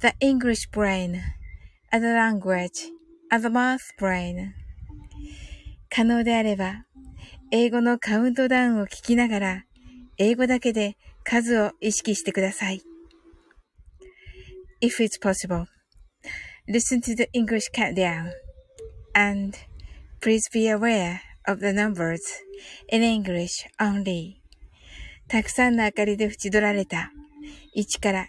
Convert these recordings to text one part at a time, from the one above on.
the English brain, as a language, as a math brain. 可能であれば、英語のカウントダウンを聞きながら、英語だけで数を意識してください。If it's possible, listen to the English countdown and please be aware of the numbers in English only. たくさんの明かりで縁取られた1から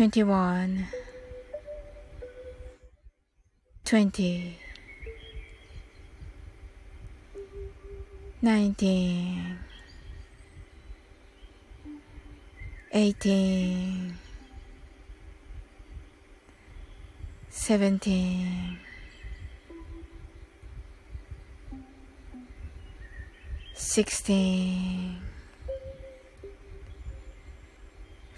21 20 19 18 17 16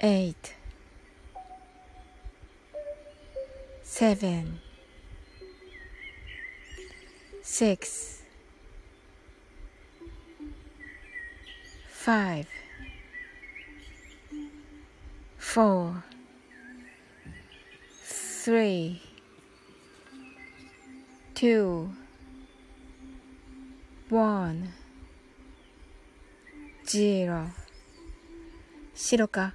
eight, seven, six, five, four, three, two, one, zero. 白か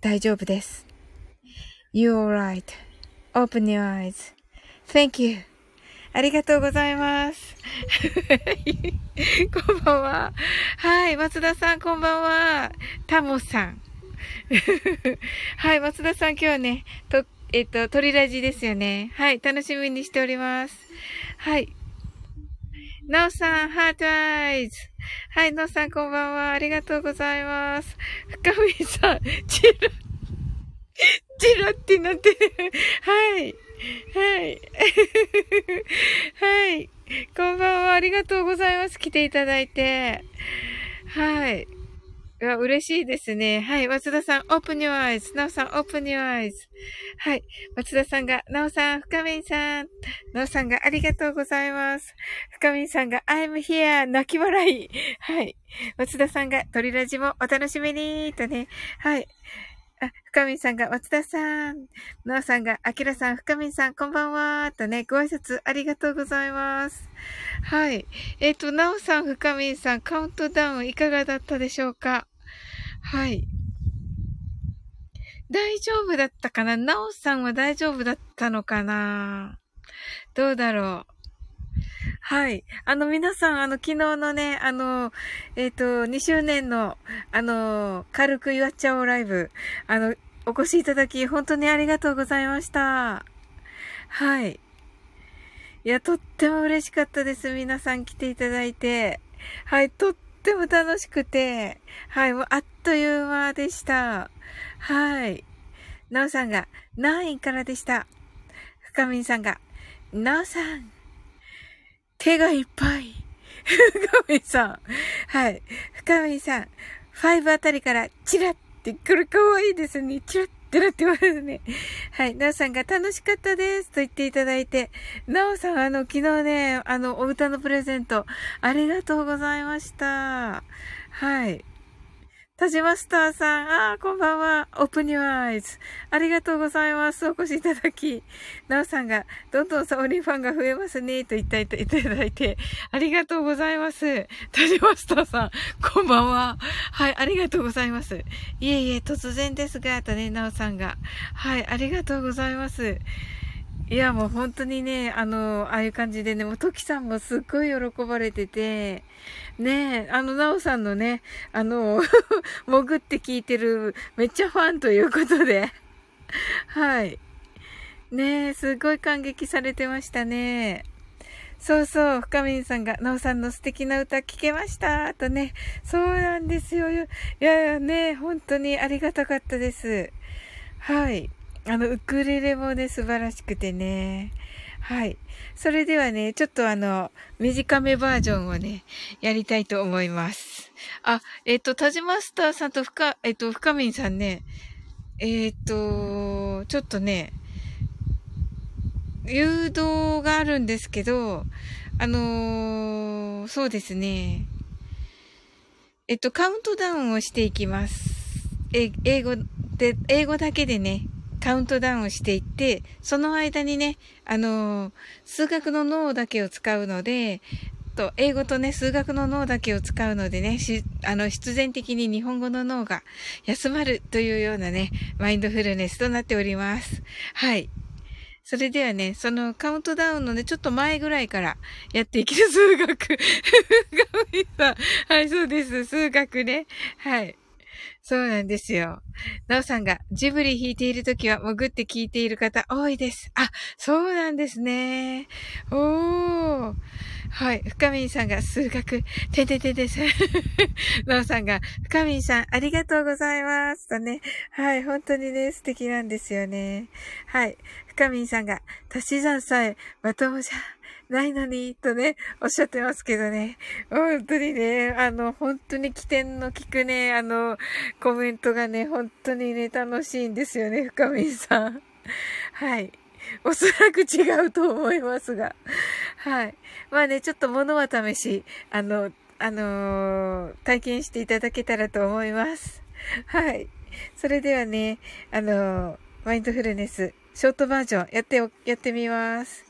大丈夫です。You're right.Open your eyes.Thank you. ありがとうございます。こんばんは。はい、松田さん、こんばんは。タモさん。はい、松田さん、今日はね、と、えっと、鳥ラジですよね。はい、楽しみにしております。はい。なおさん、ハートアイズ。はい、なおさん、こんばんは。ありがとうございます。深みさん、チラ、チラってなってる。はい。はい。はい。こんばんは。ありがとうございます。来ていただいて。はい。うわ、嬉しいですね。はい。松田さん、open your eyes. なおさん、open your eyes. はい。松田さんが、なおさん、深めんさん。なおさんが、ありがとうございます。深めんさんが、I'm here. 泣き笑い。はい。松田さんが、鳥ラジもお楽しみに。とね。はい。あ、深みさんが、松田さん。なおさんが、あきらさん、深みさん、こんばんは。とね、ご挨拶ありがとうございます。はい。えっ、ー、と、なおさん、深みさん、カウントダウンいかがだったでしょうか？はい。大丈夫だったかな？なおさんは大丈夫だったのかな？どうだろう？はい。あの、皆さん、あの、昨日のね、あの、えっ、ー、と、2周年の、あの、軽く祝っちゃおうライブ、あの、お越しいただき、本当にありがとうございました。はい。いや、とっても嬉しかったです。皆さん来ていただいて。はい、とってっても楽しくて。はい、もうあっという間でした。はい。なおさんが、何位からでした。深みんさんが、なおさん、手がいっぱい。深見さん。はい。深見さん。5あたりからチラって、これかわいいですね。チラってなってますね。はい。なおさんが楽しかったです。と言っていただいて。なおさん、あの、昨日ね、あの、お歌のプレゼント、ありがとうございました。はい。田島スターさん、ああ、こんばんは。オープニュアイズ。ありがとうございます。お越しいただき。なおさんが、どんどんサオリンファンが増えますね、と言っていただいて、ありがとうございます。田島スターさん、こんばんは。はい、ありがとうございます。いえいえ、突然ですが、とね、なおさんが。はい、ありがとうございます。いや、もう本当にね、あの、ああいう感じでね、もうトキさんもすっごい喜ばれてて、ねあの、なおさんのね、あの、潜って聞いてる、めっちゃファンということで、はい。ねすごい感激されてましたね。そうそう、深みんさんが、なおさんの素敵な歌聞けましたとね。そうなんですよ。いやいやね、本当にありがたかったです。はい。あの、ウクレレもね、素晴らしくてね。はい。それではね、ちょっとあの、短めバージョンをね、やりたいと思います。あ、えっ、ー、と、タジマスターさんと深、えっ、ー、と、深みんさんね、えっ、ー、と、ちょっとね、誘導があるんですけど、あのそうですね。えっと、カウントダウンをしていきます。え、英語で、英語だけでね、カウントダウンしていって、その間にね、あの、数学の脳だけを使うので、と、英語とね、数学の脳だけを使うのでね、し、あの、必然的に日本語の脳が休まるというようなね、マインドフルネスとなっております。はい。それではね、そのカウントダウンのね、ちょっと前ぐらいからやっていきる数学。はい、そうです。数学ね。はい。そうなんですよ。なおさんがジブリ弾いているときは潜って聞いている方多いです。あ、そうなんですね。おー。はい。深みんさんが数学、てててです。なおさんが、深みんさん、ありがとうございます。とね。はい。本当にね、素敵なんですよね。はい。深みんさんが、足し算さえまともじゃないのに、とね、おっしゃってますけどね。本当にね、あの、本当に起点の聞くね、あの、コメントがね、本当にね、楽しいんですよね、深見さん。はい。おそらく違うと思いますが。はい。まあね、ちょっと物は試し、あの、あのー、体験していただけたらと思います。はい。それではね、あのー、マインドフルネス、ショートバージョンやって、やってみます。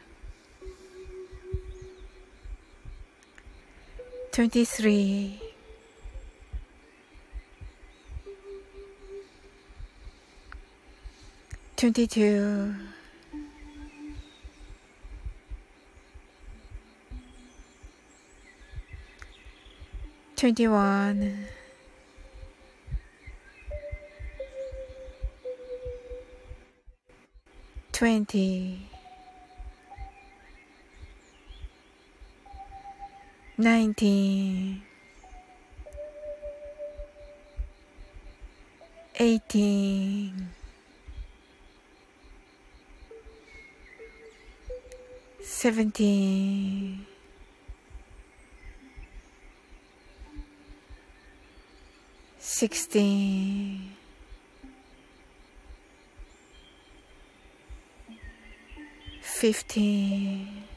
23 22 22 21 20 Nineteen, eighteen, seventeen, sixteen, fifteen. 15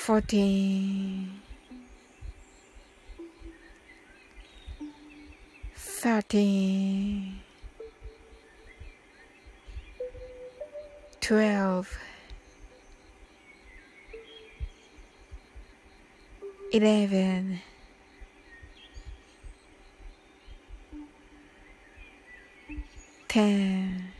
fourteen, thirteen, twelve, eleven. 10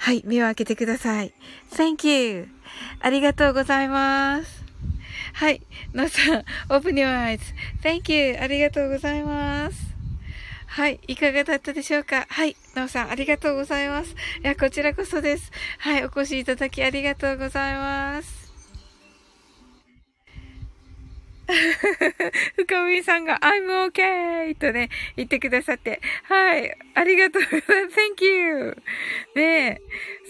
はい、目を開けてください。Thank you. ありがとうございます。はい、のさん、Open your eyes.Thank you. ありがとうございます。はい。いかがだったでしょうか？はい。なおさん、ありがとうございます。いや、こちらこそです。はい。お越しいただきありがとうございます。深みさんが I'm okay! とね、言ってくださって。はい。ありがとうございます。Thank you! ねえ。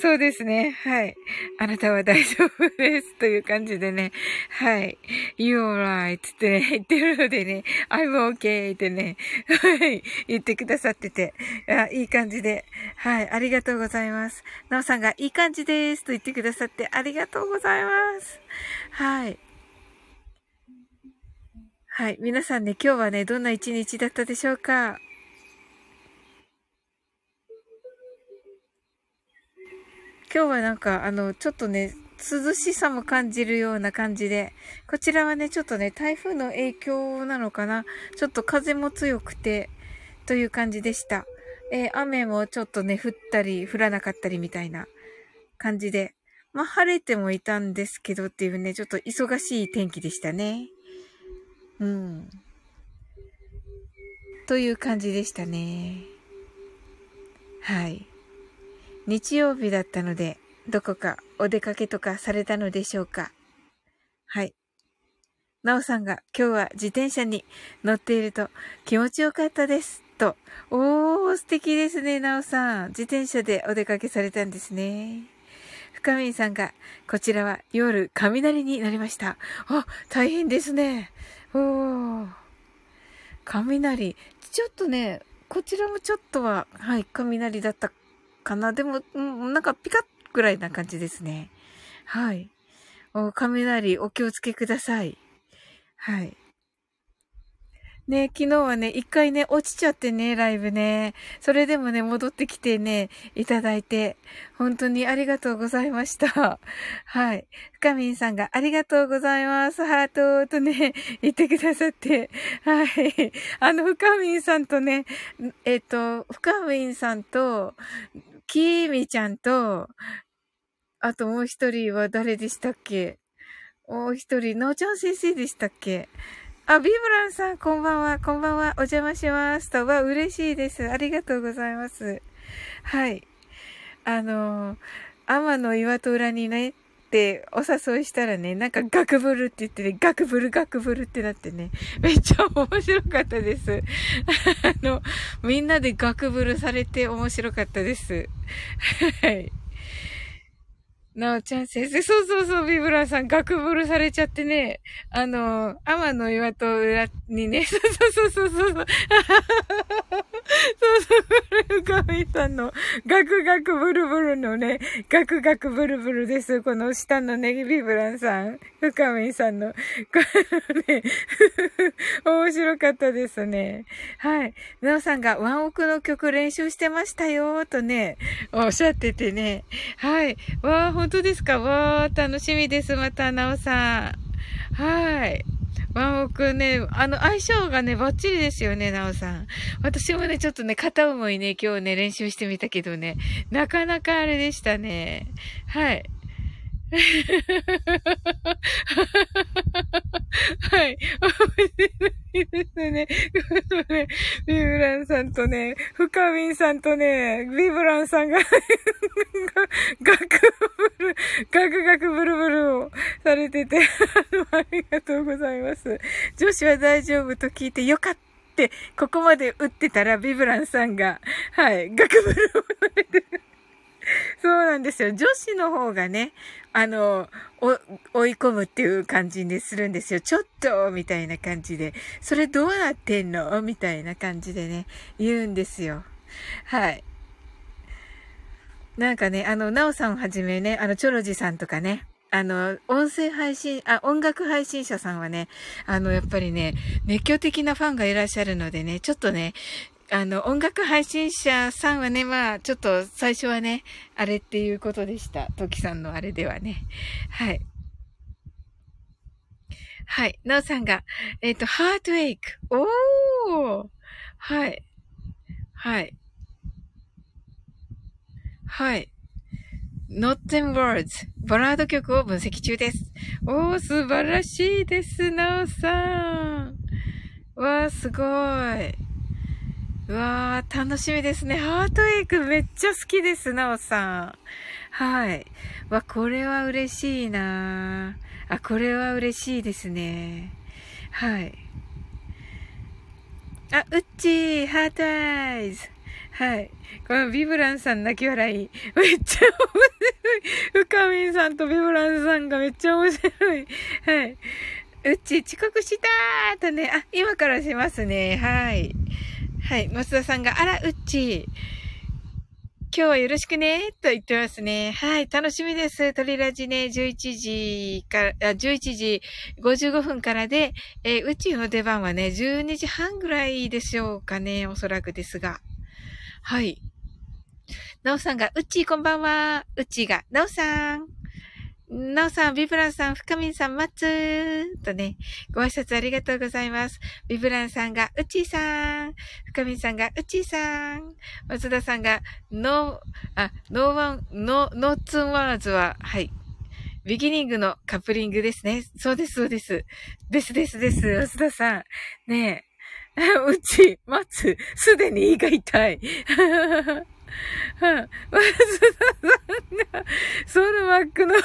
そうですね。はい。あなたは大丈夫です。という感じでね。はい。You're right! ってね、言ってるのでね。I'm okay! ってね。はい。言ってくださってて。あいい感じで。はい。ありがとうございます。なおさんがいい感じです。と言ってくださってありがとうございます。はい。はい。皆さんね、今日はね、どんな一日だったでしょうか？今日はなんか、あの、ちょっとね、涼しさも感じるような感じで、こちらはね、ちょっとね、台風の影響なのかな？ちょっと風も強くて、という感じでした。えー雨もちょっとね、降ったり、降らなかったりみたいな感じで、まあ、晴れてもいたんですけどっていうね、ちょっと忙しい天気でしたね。うん。という感じでしたね。はい。日曜日だったので、どこかお出かけとかされたのでしょうかはい。なおさんが今日は自転車に乗っていると気持ちよかったです。と。おー、素敵ですね、なおさん。自転車でお出かけされたんですね。深みんさんが、こちらは夜雷になりました。あ、大変ですね。お。雷。ちょっとね、こちらもちょっとは、はい、雷だったかな。でも、なんかピカッぐらいな感じですね。はい。お雷、お気をつけください。はい。ね、昨日はね、一回ね、落ちちゃってね、ライブね。それでもね、戻ってきてね、いただいて、本当にありがとうございました。はい。深みんさんがありがとうございます。ハートとね、言ってくださって。はい。あの、深みんさんとね、えっ、と、深みんさんと、きーみちゃんと、あともう一人は誰でしたっけ？もう一人、なおちゃん先生でしたっけ？あ、ビブランさん、こんばんは、こんばんは、お邪魔しますと。わ、嬉しいです。ありがとうございます。はい。あの、天の岩戸裏にね、ってお誘いしたらね、なんかガクブルって言ってね、ガクブルガクブルってなってね、めっちゃ面白かったです。あの、みんなでガクブルされて面白かったです。はい。なおちゃん先生、そうそうそう、ビブランさん、ガクブルされちゃってね、あの、天の岩戸裏にね、そうそうそうそうそう、そうそう、これ、深みさんの、ガクガクブルブルのね、ガクガクブルブルです。この下のね、ビブランさん、深みさんの、これね、面白かったですね。はい。なおさんがワンオクの曲練習してましたよ、とね、おっしゃっててね、はい。わー、本当ですか？わー、楽しみです。また、なおさん。はい。ワンオクね、あの、相性がね、バッチリですよね、なおさん。私もね、ちょっとね、片思いね、今日ね、練習してみたけどね、なかなかあれでしたね。はい。はい。面白いですね。ビブランさんとね、深みんさんとね、ビブランさんがガクブル、ガクガクブルブルをされてて、ありがとうございます。女子は大丈夫と聞いてよかった。ここまで打ってたら、ビブランさんが、はい、ガクブルをそうなんですよ。女子の方がね、あの、追い込むっていう感じにするんですよ。ちょっとみたいな感じで。それどうなってんの？みたいな感じでね、言うんですよ。はい。なんかね、あの、なおさんをはじめね、あの、チョロジさんとかね、あの、音声配信、あ、音楽配信者さんはね、あの、やっぱりね、熱狂的なファンがいらっしゃるのでね、ちょっとね、あの、音楽配信者さんはね、まあ、ちょっと最初はね、あれっていうことでした。トキさんのあれではね。はい。はい。なおさんが、えっ、ー、と、ハートエイク。おーはい。はい。はい。Not them words バラード曲を分析中です。おー、素晴らしいです、なおさん。わー、すごい。わー、楽しみですね。ハートエイクめっちゃ好きです、なおさん。はい。わ、これは嬉しいなあ、これは嬉しいですね。はい。あ、うっちー、ハートアイズ。はい。このビブランさん泣き笑い。めっちゃ面白い。深みんさんとビブランさんがめっちゃ面白い。はい。うち、遅刻したーとね。あ、今からしますね。はい。はい。松田さんが、あら、うっち今日はよろしくね、と言ってますね。はい。楽しみです。鳥ラジね、11時から、あ11時55分からで、えー、うちの出番はね、12時半ぐらいでしょうかね、おそらくですが。はい。なおさんが、うっちーこんばんは。うっちーが、なおさん。なおさん、ビブランさん、深みんさん、まつーとね、ご挨拶ありがとうございます。ビブランさんが、うちーさん。深みんさんが、うちーさん。松田さんが、ノー、あ、ノーワン、ノー、ノーツンワーズは、はい。ビギニングのカップリングですね。そうです、そうです。ですですです。松田さん。ねえ。うち、待つ。すでに胃が痛い。はい。松田さんが、ソルマックの方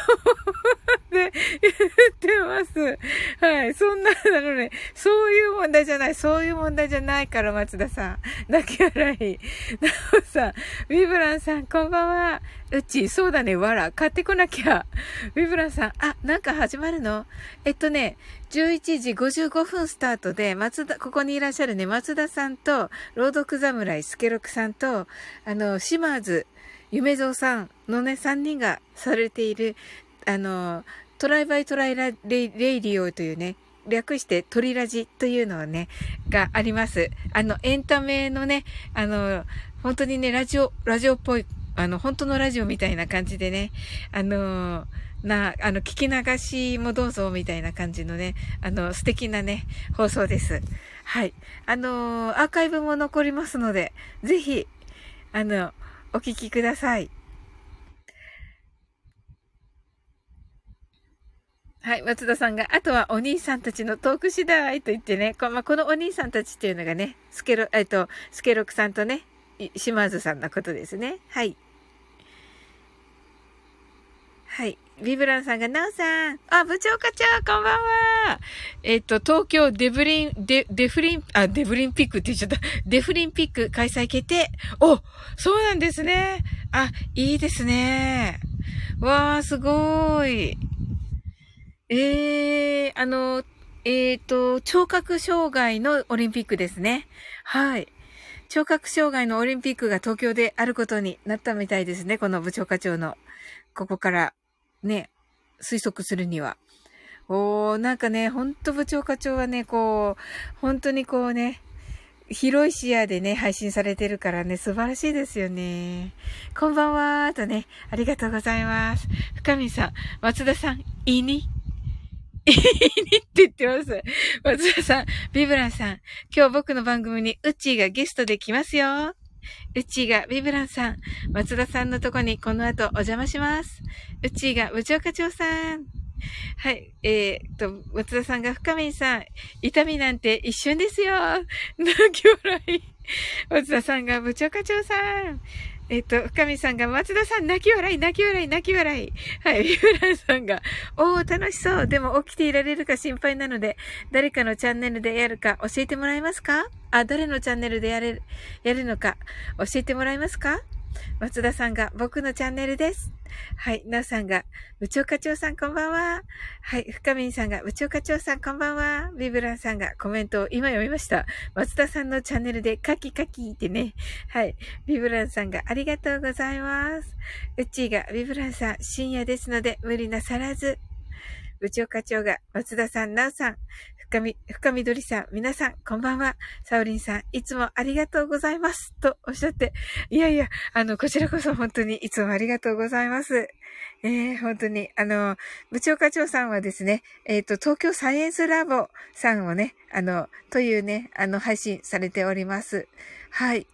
で言ってます。はい。そんな、あのね、そういう問題じゃない。そういう問題じゃないから、松田さん。泣き笑い。なおさん、ウィブランさん、こんばんは。うち、そうだね、わら。買ってこなきゃ。ウィブランさん、あ、なんか始まるの？えっとね、11時55分スタートで、松田、ここにいらっしゃるね、松田さんと、朗読侍、スケロクさんと、あの、島津、夢蔵さんのね、3人がされている、あの、トライバイトライラレレイリオというね、略してトリラジというのはね、があります。あの、エンタメのね、あの、本当にね、ラジオ、ラジオっぽい、あの、本当のラジオみたいな感じでね、あのな、あの、聞き流しもどうぞみたいな感じのね、あの、素敵なね、放送です。はい。あのアーカイブも残りますので、ぜひ、あの、お聞きください。はい、松田さんが、あとはお兄さんたちのトーク次第と言ってね、こ,、まあ、このお兄さんたちっていうのがね、スケロ、えっと、スケロクさんとね、島津さんのことですね。はい。はい。ビブランさんが、ナオさん。あ、部長課長、こんばんは。えっ、と、東京デブリン、デ、デフリン、あ、デブリンピックって言っちゃった。デフリンピック開催決定。お、そうなんですね。あ、いいですね。わー、すごい。ええー、あの、えっ、ー、と、聴覚障害のオリンピックですね。はい。聴覚障害のオリンピックが東京であることになったみたいですね。この部長課長の、ここからね、推測するには。おー、なんかね、ほんと部長課長はね、こう、本当にこうね、広い視野でね、配信されてるからね、素晴らしいですよね。こんばんはーとね、ありがとうございます。深見さん、松田さん、いに？いにって言ってます。松田さん、ビブランさん、今日僕の番組にウッチーがゲストで来ますよ。うちーがビブランさん、松田さんのとこにこの後お邪魔します。うちーが部長課長さん。はい。えー、と、松田さんが深見さん、痛みなんて一瞬ですよ。泣き笑い。松田さんが部長課長さん。えっと、深見さんが、松田さん、泣き笑い、泣き笑い、泣き笑い。はい、三浦さんが、おー、楽しそう。でも起きていられるか心配なので、誰かのチャンネルでやるか教えてもらえますか？あ、誰のチャンネルでやれる、やるのか教えてもらえますか？松田さんが、僕のチャンネルです。はい。なおさんが、部長課長さんこんばんは。はい。深見さんが、部長課長さんこんばんは。ビブランさんがコメントを今読みました。松田さんのチャンネルでカキカキってね。はい。ビブランさんがありがとうございます。うちーが、ビブランさん、深夜ですので無理なさらず。部長課長が、松田さん、なおさん、深み、深みどりさん、皆さん、こんばんは。サオリンさん、いつもありがとうございます。とおっしゃって、いやいや、あの、こちらこそ本当にいつもありがとうございます。えー、本当に、あの、部長課長さんはですね、えっ、ー、と、東京サイエンスラボさんをね、あの、というね、あの、配信されております。はい。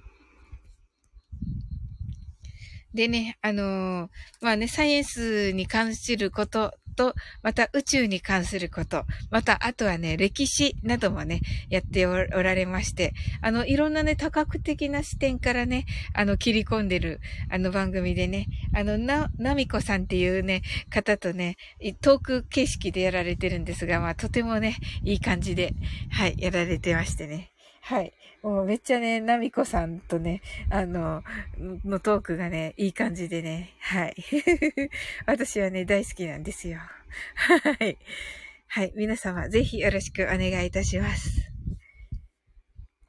でね、あのー、まあね、サイエンスに関することと、また宇宙に関すること、またあとはね、歴史などもね、やっておられまして、あの、いろんなね、多角的な視点からね、あの、切り込んでる、あの番組でね、あの、な、なみこさんっていうね、方とね、トーク形式でやられてるんですが、まあ、とてもね、いい感じで、はい、やられてましてね。はい。もうめっちゃね、ナミコさんとね、あの、のトークがね、いい感じでね、はい。私はね、大好きなんですよ。はい。はい。皆様、ぜひよろしくお願いいたします。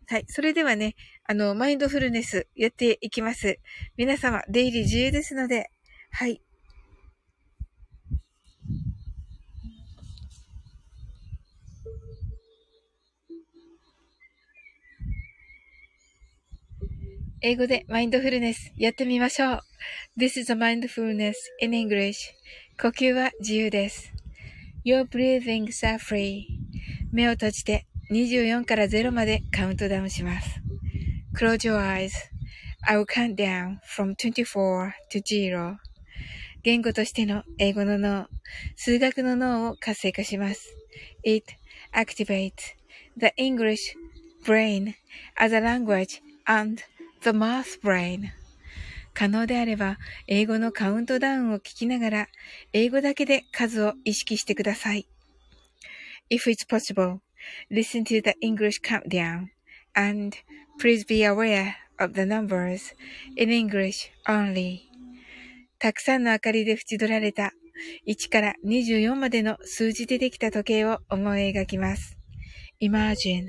はい。それではね、あの、マインドフルネスやっていきます。皆様、出入り自由ですので、はい。英語でマインドフルネスやってみましょう。This is a mindfulness in English. 呼吸は自由です。Your breathings are free. 目を閉じて24から0までカウントダウンします。Close your eyes. I will count down from 24 to 0. 言語としての英語の脳、数学の脳を活性化します。It activates the English brain as a language and The Math Brain 可能であれば、英語のカウントダウンを聞きながら、英語だけで数を意識してください。If it's possible, listen to the English countdown and please be aware of the numbers in English only. たくさんの明かりで縁取られた1から24までの数字でできた時計を思い描きます。Imagine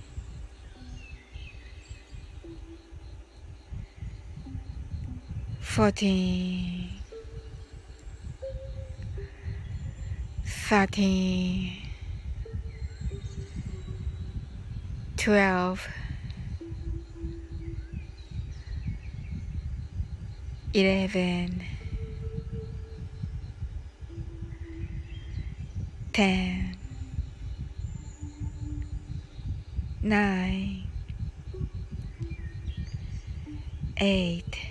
fourteen, thirteen, twelve, eleven, ten, nine, eight.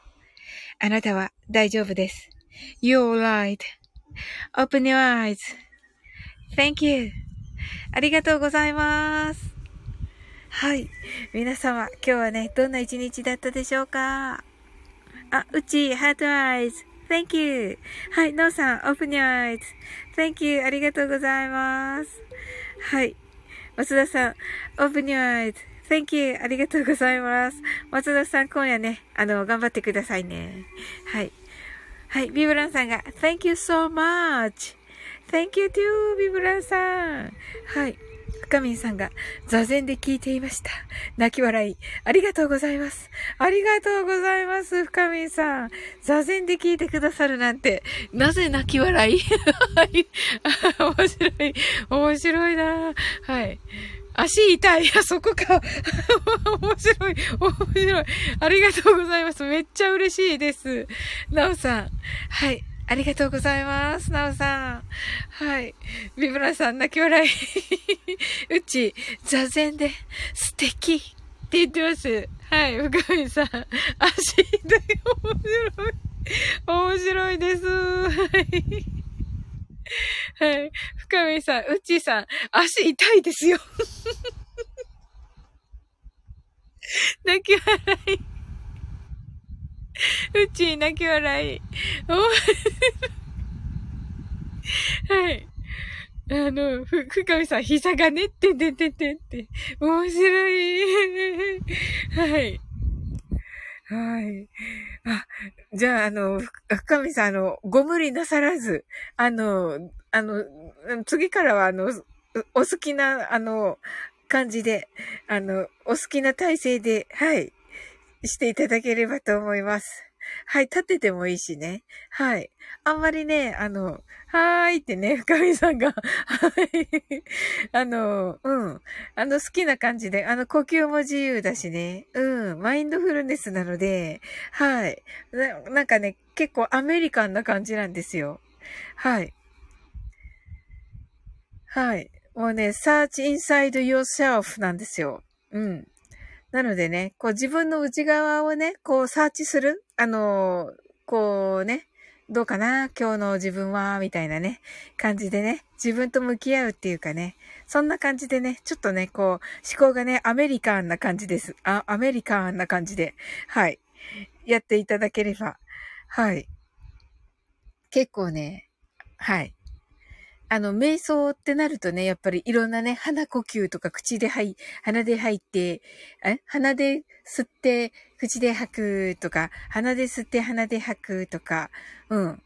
あなたは大丈夫です。You're right.Open your eyes.Thank you. ありがとうございます。はい。皆様、今日はね、どんな一日だったでしょうか？あ、うち、ハートアイズ。Thank you. はい、のうさん、open your eyes.Thank you. ありがとうございます。はい。松田さん、open your eyes. Thank you. ありがとうございます。松田さん、今夜ね、あの、頑張ってくださいね。はい。はい。ビブランさんが、Thank you so much. Thank you too, ビブランさん。はい。深みんさんが、座禅で聞いていました。泣き笑い。ありがとうございます。ありがとうございます、深みんさん。座禅で聞いてくださるなんて、なぜ泣き笑い？はい。面白い。面白いなはい。足痛い。あ、そこか。面白い。面白い。ありがとうございます。めっちゃ嬉しいです。なおさん。はい。ありがとうございます。なおさん。はい。ビブラさん、泣き笑い。うち、座禅で素敵って言ってます。はい。深見さん。足痛い。面白い。面白いです。はい。はい。深見さん、うちーさん、足痛いですよ。泣き笑い。うちー泣き笑い。はい。あの、ふ、深見さん、膝がねっててててって。面白い。はい。はい。あ、じゃあ、あの、深見さん、あの、ご無理なさらず、あの、あの、次からは、あの、お好きな、あの、感じで、あの、お好きな体勢で、はい、していただければと思います。はい、立ててもいいしね。はい。あんまりね、あの、はーいってね、深見さんが、はい。あの、うん。あの、好きな感じで、あの、呼吸も自由だしね。うん。マインドフルネスなので、はい。ななんかね、結構アメリカンな感じなんですよ。はい。はい。もうね、search inside yourself なんですよ。うん。なのでね、こう自分の内側をね、こうサーチする。あの、こうね、どうかな？今日の自分は、みたいなね、感じでね、自分と向き合うっていうかね、そんな感じでね、ちょっとね、こう、思考がね、アメリカンな感じです。あ、アメリカンな感じで、はい。やっていただければ、はい。結構ね、はい。あの、瞑想ってなるとね、やっぱりいろんなね、鼻呼吸とか口で吐い、鼻で吐いて、え？鼻で吸って、口で吐くとか、鼻で吸って鼻で吐くとか、うん。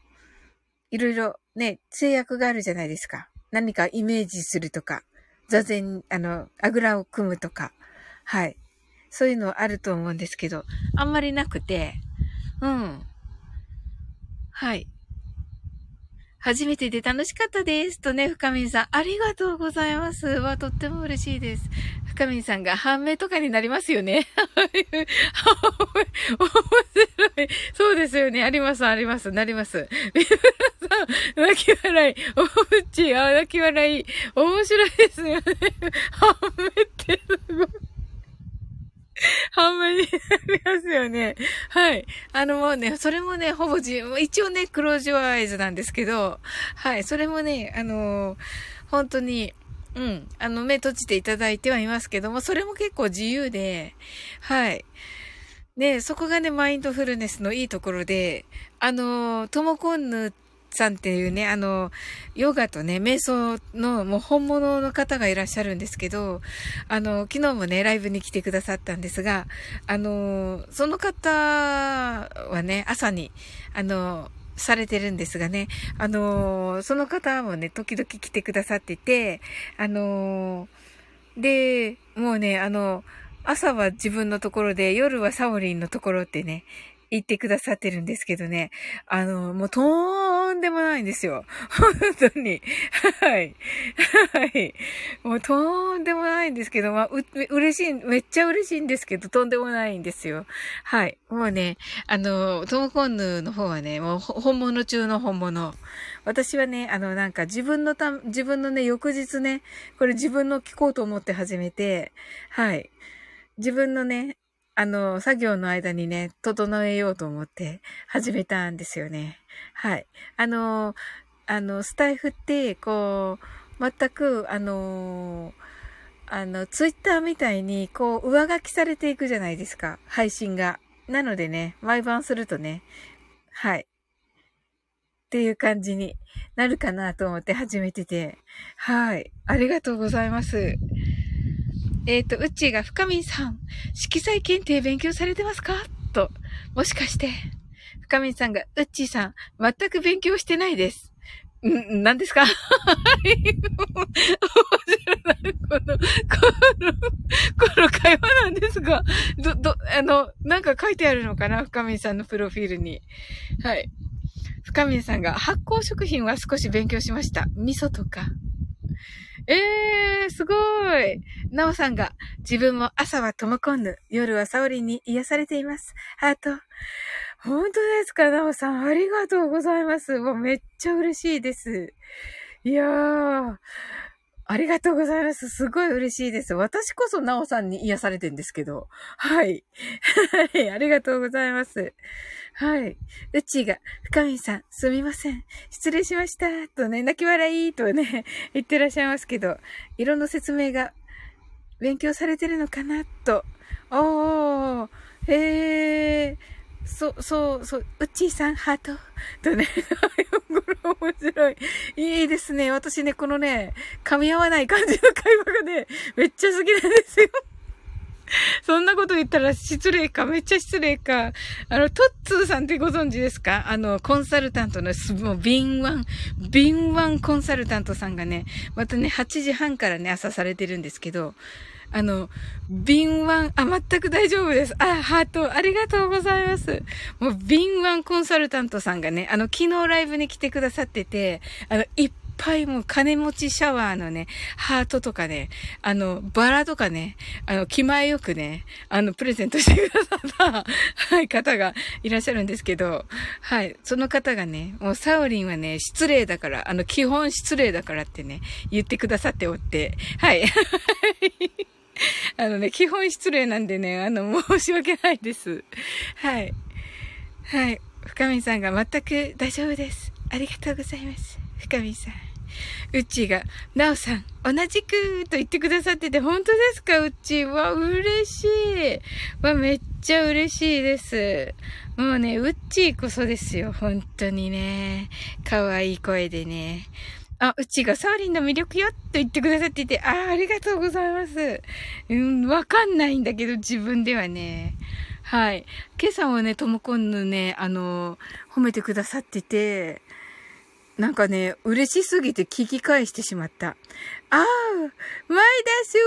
いろいろね、制約があるじゃないですか。何かイメージするとか、座禅、あの、あぐらを組むとか、はい。そういうのあると思うんですけど、あんまりなくて、うん。はい。初めてで楽しかったです。とね、深みさん、ありがとうございます。わ、とっても嬉しいです。深みさんが判明とかになりますよね。面白い。そうですよね。あります、あります、なります。三村さん、泣き笑い。おうち、あ、泣き笑い。面白いですよね。判明ってすごい。半分になりますよね。はい。あのもうね、それもね、ほぼじ、一応ね、クロージュアイズなんですけど、はい。それもね、あのー、本当に、うん。あの、目閉じていただいてはいますけども、それも結構自由で、はい。ね、そこがね、マインドフルネスのいいところで、あの、トモコンヌってさんっていうね、あの、ヨガとね、瞑想のもう本物の方がいらっしゃるんですけど、あの、昨日もね、ライブに来てくださったんですが、あの、その方はね、朝に、あの、されてるんですがね、あの、その方もね、時々来てくださってて、あの、で、もうね、あの、朝は自分のところで、夜はサオリンのところってね、言ってくださってるんですけどね。あの、もうとんでもないんですよ。本当に。はい。はい。もうとんでもないんですけど、まあ、う、嬉しい、めっちゃ嬉しいんですけど、とんでもないんですよ。はい。もうね、あの、トムコンヌの方はね、もう本物中の本物。私はね、あの、なんか自分のた、自分のね、翌日ね、これ自分の聞こうと思って始めて、はい。自分のね、あの、作業の間にね、整えようと思って始めたんですよね。はい。あの、あの、スタイフって、こう、全く、あの、あの、ツイッターみたいに、こう、上書きされていくじゃないですか。配信が。なのでね、毎晩するとね、はい。っていう感じになるかなと思って始めてて。はい。ありがとうございます。えっ、ー、と、うっちーが深みさん、色彩検定勉強されてますか？と、もしかして、深みさんが、うっちーさん、全く勉強してないです。ん、何ですか？面白い。この、この、この会話なんですが、ど、ど、あの、なんか書いてあるのかな？深見さんのプロフィールに。はい。深見さんが、発酵食品は少し勉強しました。味噌とか。ええー、すごい。なおさんが、自分も朝はトモコンヌ、夜はサオリンに癒されています。ハート。本当ですか、なおさん。ありがとうございます。もうめっちゃ嬉しいです。いやー。ありがとうございます。すごい嬉しいです。私こそなおさんに癒されてんですけど。はい。はい。ありがとうございます。はい。うちが、深見さん、すみません。失礼しました。とね、泣き笑いとね、言ってらっしゃいますけど、色の説明が勉強されてるのかなと。おー、へー。そう、そう、そう、うっちーさん、ハート。とね、こ れ面白い。いいですね。私ね、このね、噛み合わない感じの会話がね、めっちゃ好きなんですよ。そんなこと言ったら失礼か、めっちゃ失礼か。あの、トッツーさんってご存知ですか？あの、コンサルタントの、もう、敏腕、敏腕コンサルタントさんがね、またね、8時半からね、朝されてるんですけど、あの、敏腕、あ、全く大丈夫です。あ、ハート、ありがとうございます。もう、敏腕コンサルタントさんがね、あの、昨日ライブに来てくださってて、あの、いっぱいもう金持ちシャワーのね、ハートとかね、あの、バラとかね、あの、気前よくね、あの、プレゼントしてくださった、はい、方がいらっしゃるんですけど、はい、その方がね、もうサオリンはね、失礼だから、あの、基本失礼だからってね、言ってくださっておって、はい。あのね、基本失礼なんでね、あの、申し訳ないです。はい。はい。深見さんが全く大丈夫です。ありがとうございます。深見さん。うっちーが、なおさん、同じくと言ってくださってて、本当ですか？うっちー。わ、嬉しい。わ、めっちゃ嬉しいです。もうね、うっちーこそですよ。本当にね。可愛い声でね。あ、うちがサーリンの魅力よって言ってくださっていて、ああ、ありがとうございます。うん、わかんないんだけど、自分ではね。はい。今朝もね、ともこんのね、あの、褒めてくださってて、なんかね、嬉しすぎて聞き返してしまった。ああ、マイダス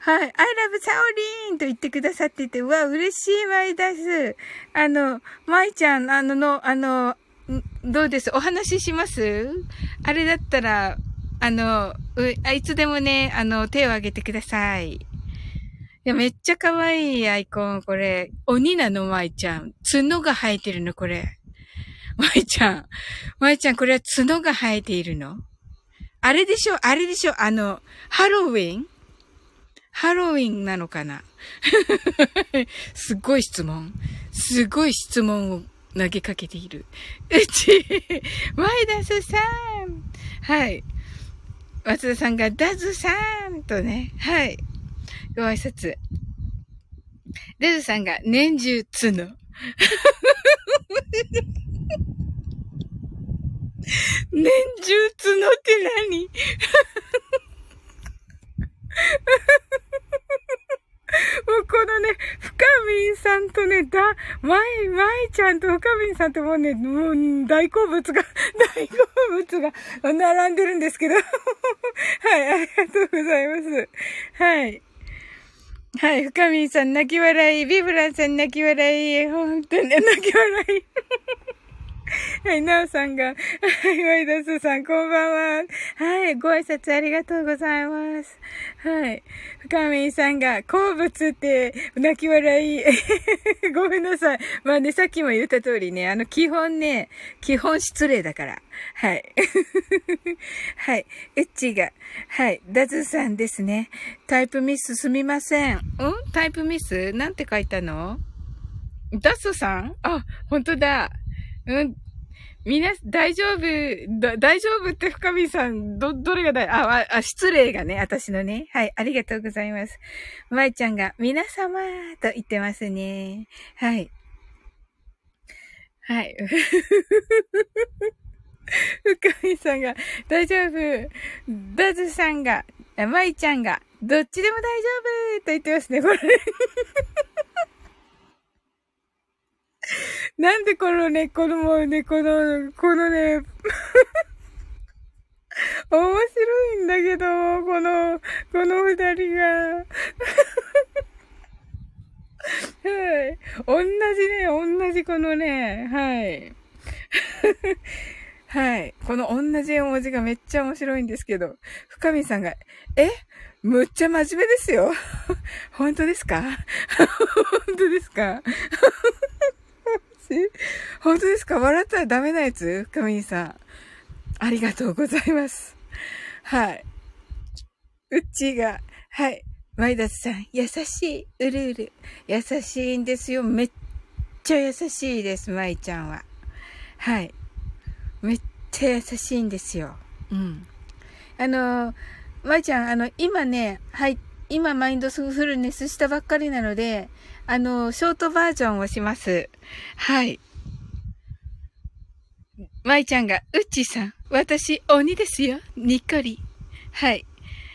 はい、I love サオリンと言ってくださってて、うわ、嬉しいマイダス。あの、マイちゃん、あの、の、あの、どうです？お話しします？あれだったら、あの、あいつでもね、あの、手を挙げてください。いや、めっちゃ可愛いアイコン、これ。鬼なの、舞ちゃん。角が生えてるの、これ。舞ちゃん。舞ちゃん、これは角が生えているの？あれでしょ？あれでしょ？あの、ハロウィン？ハロウィンなのかな？すっごい質問。すごい質問を投げかけている。うち、マイダスさんはい。松田さんがダズさんとね、はい。ご挨拶。ダズさんが年中角。年中角って何？もうこのね、深みさんとね、だ、まい、まいちゃんと深みさんともうね、もう大好物が、大好物が並んでるんですけど。はい、ありがとうございます。はい。はい、深みさん泣き笑い、ビブランさん泣き笑い、本当に泣き笑い。はい、なおさんが、はい、ワイダスさん、こんばんは。はい、ご挨拶ありがとうございます。はい。深みさんが、好物って、泣き笑い。ごめんなさい。まあね、さっきも言った通りね、あの、基本ね、基本失礼だから。はい。はい。うっちが、はい。ダズさんですね。タイプミスすみません。ん？タイプミス？なんて書いたの？ダスさん？あ、本当だ。うん。みな、大丈夫、だ大丈夫って深見さん、ど、どれが大、あ、あ、失礼がね、私のね。はい、ありがとうございます。まいちゃんが、皆様と言ってますね。はい。はい。深見さんが、大丈夫。ダズさんが、まいちゃんが、どっちでも大丈夫と言ってますね、これ。なんでこのね、このもうね、この、このね、面白いんだけど、この、この二人が。はい。同じね、同じこのね、はい。はい。この同じ絵文字がめっちゃ面白いんですけど、深見さんが、え？むっちゃ真面目ですよ。本当ですか？本当ですか？本当ですか？笑ったらダメなやつ？カミンさん。ありがとうございます。はい。うっちーが、はい。マイダスさん、優しい。うるうる。優しいんですよ。めっちゃ優しいです、マイちゃんは。はい。めっちゃ優しいんですよ。うん。あの、マイちゃん、あの、今ね、はい、今マインドフルネスしたばっかりなので、あの、ショートバージョンをします。はい。舞ちゃんが、うっちーさん、私、鬼ですよ。にっこり。はい。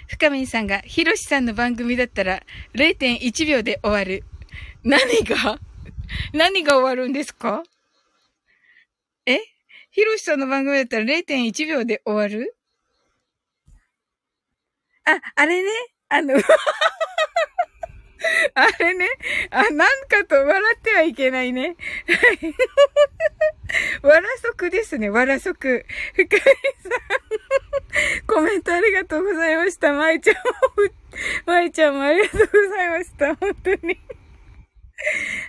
深見さんが、ひろしさんの番組だったら、0.1秒で終わる。何が？何が終わるんですか？え？ひろしさんの番組だったら0.1秒で終わる？あ、あれね。あの あれね。あ、なんかと笑ってはいけないね。はいわらそくですね、わらそく。深井さん。コメントありがとうございました。まいちゃんも、まいちゃんもありがとうございました。本当に。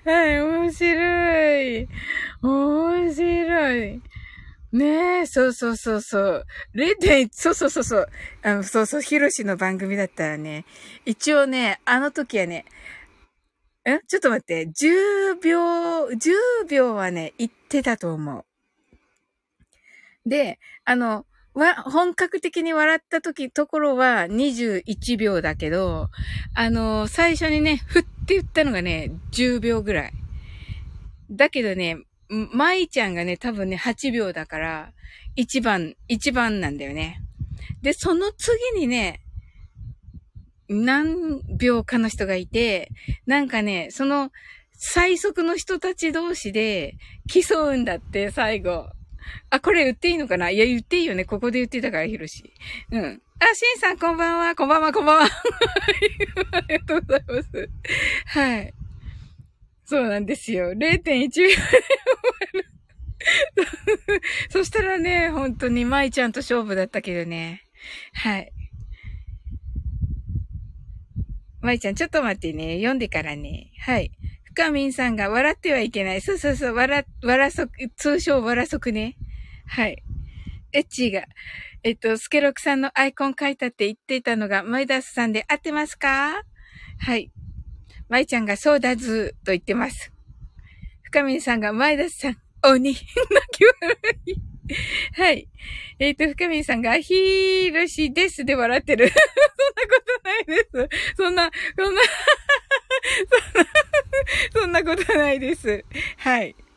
はい、面白い。面白い。ねえ、そうそうそうそう。0.1、そうそうそうそう。あの、そうそう、ヒロシの番組だったらね、一応ね、あの時はね、え？ちょっと待って。10秒、10秒はね、言ってたと思う。で、あの、わ、本格的に笑った時、ところは21秒だけど、あの、最初にね、ふって言ったのがね、10秒ぐらい。だけどね、舞ちゃんがね、多分ね、8秒だから、1番、1番なんだよね。で、その次にね、何秒かの人がいて、なんかね、その最速の人たち同士で競うんだって、最後。あ、これ言っていいのかな？いや、言っていいよね。ここで言ってたから、ひろし。うん。あ、しんさん、こんばんは。こんばんは、こんばんは。ありがとうございます。はい。そうなんですよ。0.1秒で終わる。そしたらね、本当に舞ちゃんと勝負だったけどね。はい。舞ちゃん、ちょっと待ってね。読んでからね。はい。深みんさんが笑ってはいけない。そうそうそう、笑、笑そく、通称笑そくね。はい。エッチーが、えっと、スケロクさんのアイコン書いたって言っていたのが、マイダスさんで合ってますか？はい。マイちゃんがそうだずーと言ってます。深みんさんが、マイダスさん、鬼、泣き笑い。はい。えっ、ー、と、深みんさんが、ひーろしですで笑ってる。そんなことないです。そんな、そんなそんな、そんなことないです。はい。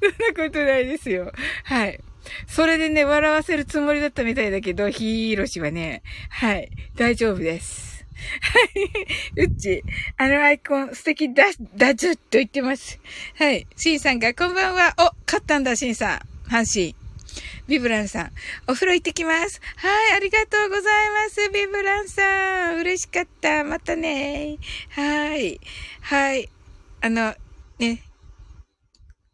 そんなことないですよ。はい。それでね、笑わせるつもりだったみたいだけど、ひーろしはね、はい、大丈夫です。はい。うっち、あのアイコン素敵だ、だじゅっと言ってます。はい。シンさんが、こんばんは。お、勝ったんだ、シンさん。阪神。ビブランさん。お風呂行ってきます。はい、ありがとうございます。ビブランさん。嬉しかった。またね。はい。はい。あの、ね。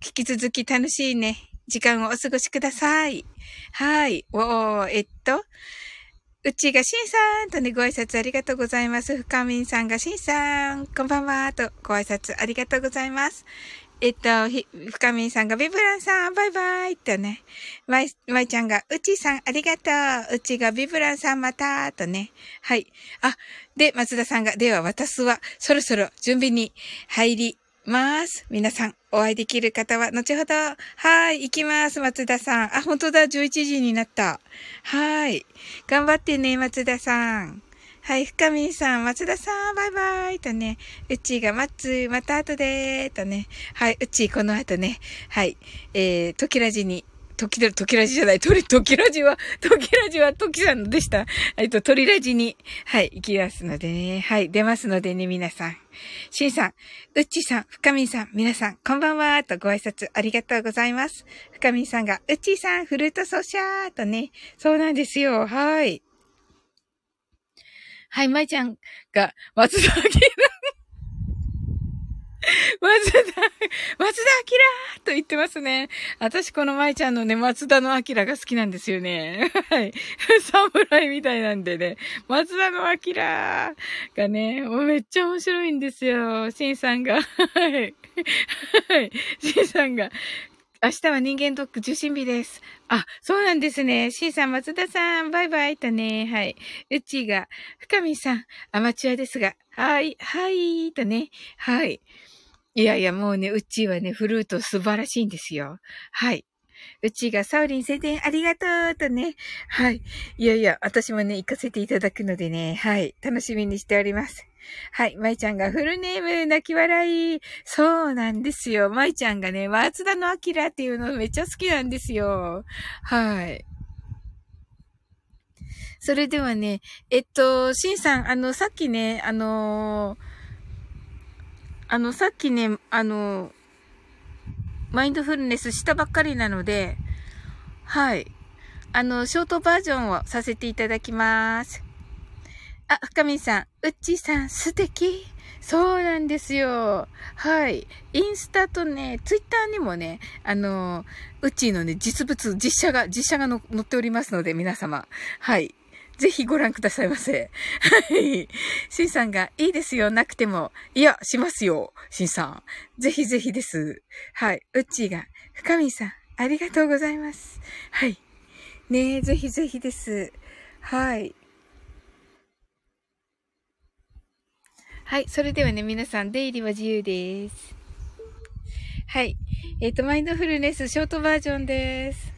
引き続き楽しいね。時間をお過ごしください。はい。おー、えっと。うちがしんさんとね、ご挨拶ありがとうございます。深みんさんがしんさん、こんばんはとご挨拶ありがとうございます。えっと、ひ、深みんさんがビブランさん、バイバイとね。まい、まいちゃんが、うちさん、ありがとう。うちがビブランさん、またとね。はい。あ、で、松田さんが、では、私は、そろそろ準備に入ります。皆さん、お会いできる方は、後ほど、はい、行きます、松田さん。あ、本当だ、11時になった。はい。頑張ってね、松田さん。はい、深見さん、松田さん、バイバイ。とね、うちが待つ、また後でとね、はい、うちこの後ね、はい、えー、時らじに、時、時ラジじゃない、鳥、時ラジは、時ラジは時さんでした。えっと、鳥ラジに、はい、行きますのでね、はい、出ますのでね、皆さん。しんさん、うっちさん、深みんさん、皆さん、こんばんは、とご挨拶ありがとうございます。深みんさんが、うっちさん、フルートソーシャーとね、そうなんですよ、はい。はい、まいちゃんが、松田明 松田、松田明と言ってますね。私この舞ちゃんのね、松田の明が好きなんですよね。はい。侍みたいなんでね。松田の明がね、もうめっちゃ面白いんですよ。シンさんが。はい。はい。シンさんが、明日は人間ドック受診日です。あ、そうなんですね。シンさん、松田さん、バイバイとね。はい。うちが、深見さん、アマチュアですが、はい、はい、とね。はい。いやいや、もうね、うちはね、フルート素晴らしいんですよ。はい。うちがサウリン宣伝ありがとうとね。はい。いやいや、私もね、行かせていただくのでね、はい。楽しみにしております。はい。舞ちゃんがフルネーム泣き笑い。そうなんですよ。舞ちゃんがね、松田の明っていうのめっちゃ好きなんですよ。はい。それではね、えっと、しんさん、あの、さっきね、あのあの、さっきね、あのマインドフルネスしたばっかりなので、はい。あの、ショートバージョンをさせていただきます。あ、深見さん、うっちーさん、素敵そうなんですよ。はい。インスタとね、ツイッターにもね、あの、うっちーのね、実物、実写が、実写が載っておりますので、皆様。はい。ぜひご覧くださいませ。はい。シンさんが、いいですよ、なくても。いや、しますよ、シンさん。ぜひぜひです。はい。うっちーが、深見さん、ありがとうございます。はい。ねえ、ぜひぜひです。はい。はい。それではね、皆さん、出入りは自由です。はい。えっ、ー、と、マインドフルネスショートバージョンです。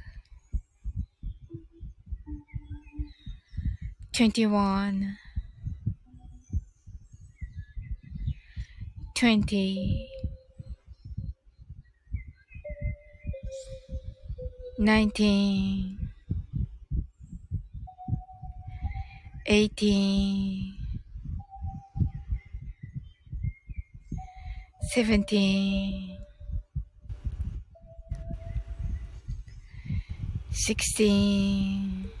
21 20 19 18 17 16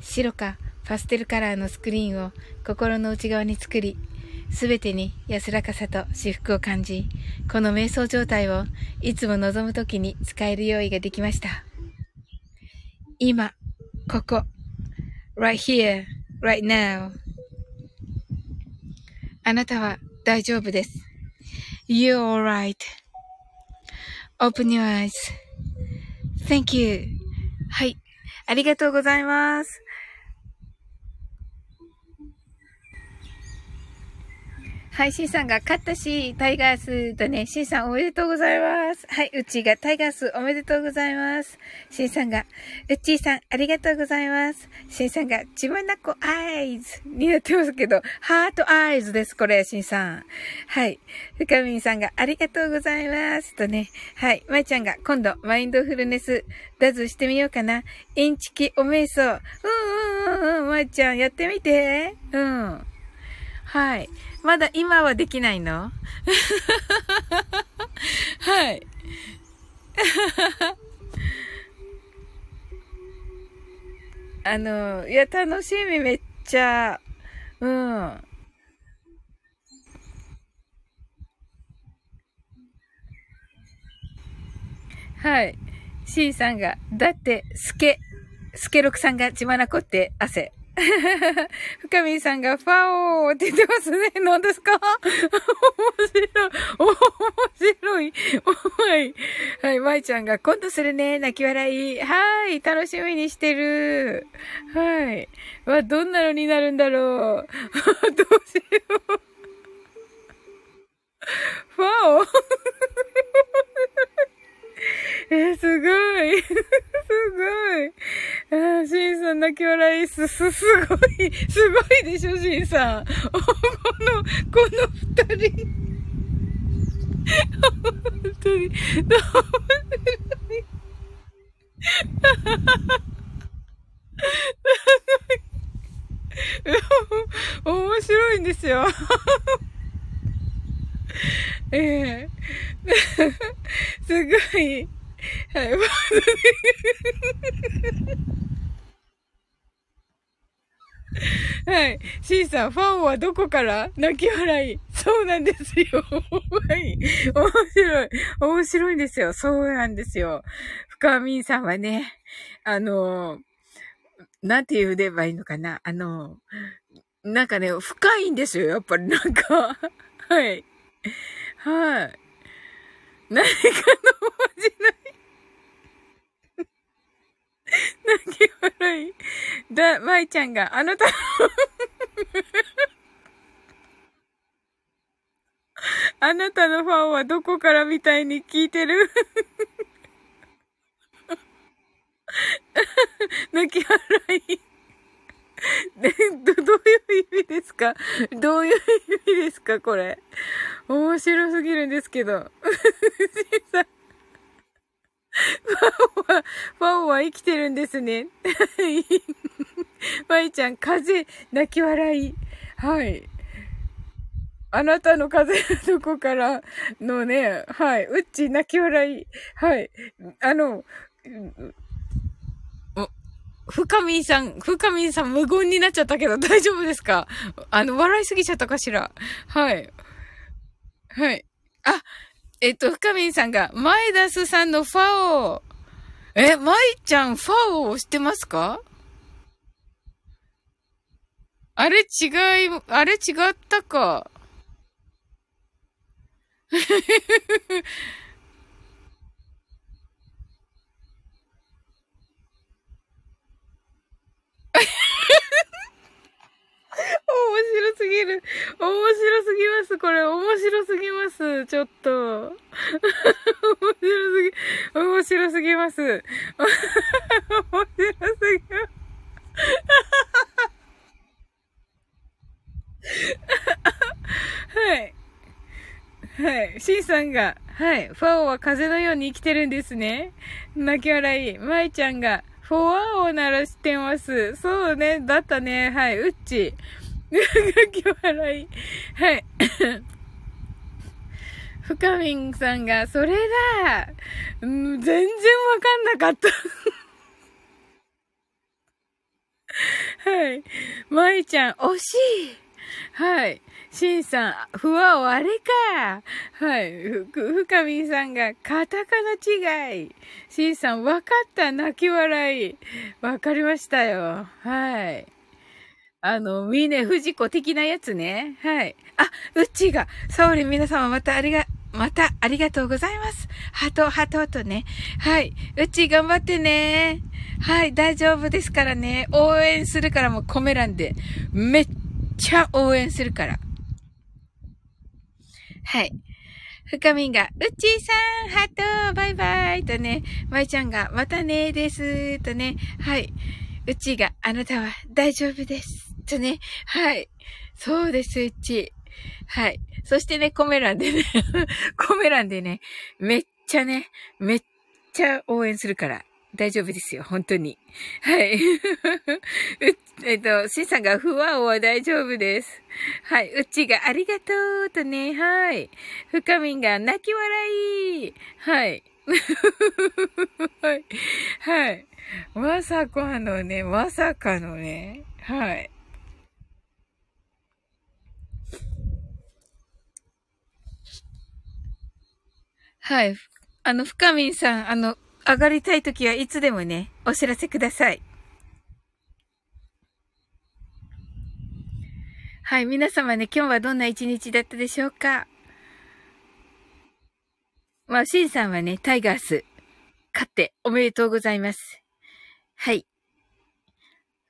白かパステルカラーのスクリーンを心の内側に作り、すべてに安らかさと至福を感じ、この瞑想状態をいつも望むときに使える用意ができました。今、ここ、right here, right now. あなたは大丈夫です。You're alright.Open your eyes.Thank you. はい。ありがとうございます。はい、シンさんが勝ったし、タイガースとね、シンさんおめでとうございます。はい、うちがタイガースおめでとうございます。シンさんが、うっちーさんありがとうございます。シンさんが、ちまなこアイズになってますけど、ハートアイズです、これ、シンさん。はい。ふかみんさんが、ありがとうございます。とね、はい、まいちゃんが、今度、マインドフルネス、ダズしてみようかな。インチキおめいそう。うんうんうんうん、まいちゃん、やってみて。うん。はい。まだ今はできないの？はい。あの、いや、楽しみめっちゃ。うん。はい。C さんが、だって、スケ、スケロクさんが血まなこって汗。深見さんがファオーって言ってますね。何ですか？面白い。面白い。はい。はい。舞ちゃんが今度するね。泣き笑い。はい。楽しみにしてる。はい。わ、どんなのになるんだろう。どうしよう。ファオえすごい。すごい。あシンさん泣き笑いす、す、すごい。すごいでしょ、シンさん。この、この二人本。当に。面白いんですよ。ええすごい。はい。はい。C さん、ファンはどこから？泣き笑い。そうなんですよ。はい。面白い。面白いんですよ。そうなんですよ。深みんさんはね、あの、なんて言えばいいのかな？あの、なんかね、深いんですよ。やっぱりなんか。はい。はい。何かのまじない。泣き笑い。だ、まいちゃんが、あなたあなたのファンはどこからみたいに聞いてる？泣き笑い。ど、どういう意味ですか？どういう意味ですか？これ。面白すぎるんですけど。ファンは、ファンは生きてるんですね。まいちゃん、風、泣き笑い。はい。あなたの風はどこからのね、はい。うっち、泣き笑い。はい。あの、深見さん、深見さん無言になっちゃったけど大丈夫ですか？あの、笑いすぎちゃったかしら？はい。はい。あ、えっと、深見さんが、マイダスさんのファオ。え、マイちゃんファオをしてますか？あれ違い、あれ違ったか。面白すぎる。面白すぎます。これ、面白すぎます。ちょっと。面白すぎ、面白すぎます。面白すぎます。はい。はい。シンさんが、はい。ファオは風のように生きてるんですね。泣き笑い。マイちゃんが、フォアを鳴らしてます。そうね。だったね。はい。うっち。泣き笑い。はい。深みんさんが、それだ、うん、全然わかんなかった。はい。まいちゃん、惜しい。はい。しんさん、ふわおあれか。はい。ふ、ふかみんさんが、カタカナ違い。しんさん、わかった。泣き笑い。わかりましたよ。はい。あの、ミネフジコ的なやつね。はい。あ、うっちーが、サオリ皆様またありが、またありがとうございます。ハト、ハトとね。はい。うち頑張ってね。はい、大丈夫ですからね。応援するからもコメ欄で。めっちゃ応援するから。はい。深みんが、うっちーさん、ハート、バイバイとね、まいちゃんが、またねです、とね、はい。うちが、あなたは大丈夫です。とね、はい。そうです、うち。はい。そしてね、コメ欄でね コメ欄でね、めっちゃね、めっちゃ応援するから。大丈夫ですよ、本当に。はい。えっと、シンさんが不安は大丈夫です。はい。うちがありがとうとね、はい。深みんが泣き笑い。はい。はい。はい。まさかのね、まさかのね、はい。はい。あの、深みんさん、あの、上がりたいときはいつでもね、お知らせください。はい、皆様ね、今日はどんな一日だったでしょうか？まあ、シンさんはね、タイガース、勝っておめでとうございます。はい。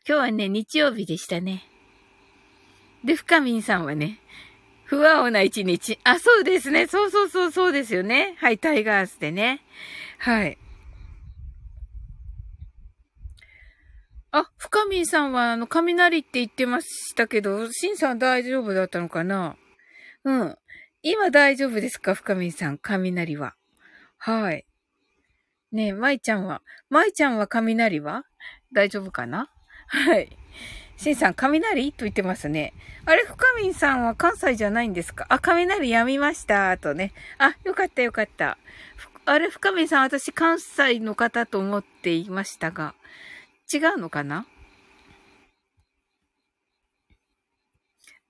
今日はね、日曜日でしたね。で、深みんさんはね、不和な一日。あ、そうですね。そうそうそう、そうですよね。はい、タイガースでね。はい。あ、深見さんは、あの、雷って言ってましたけど、シンさん大丈夫だったのかな？うん。今大丈夫ですか？深見さん、雷は。はい。ねえ、舞ちゃんは、舞ちゃんは雷は？大丈夫かな？はい。しんさん、雷？と言ってますね。あれ、深みさんは関西じゃないんですか？あ、雷やみました。とね。あ、よかったよかった。あれ、深みさん、私関西の方と思っていましたが、違うのかな？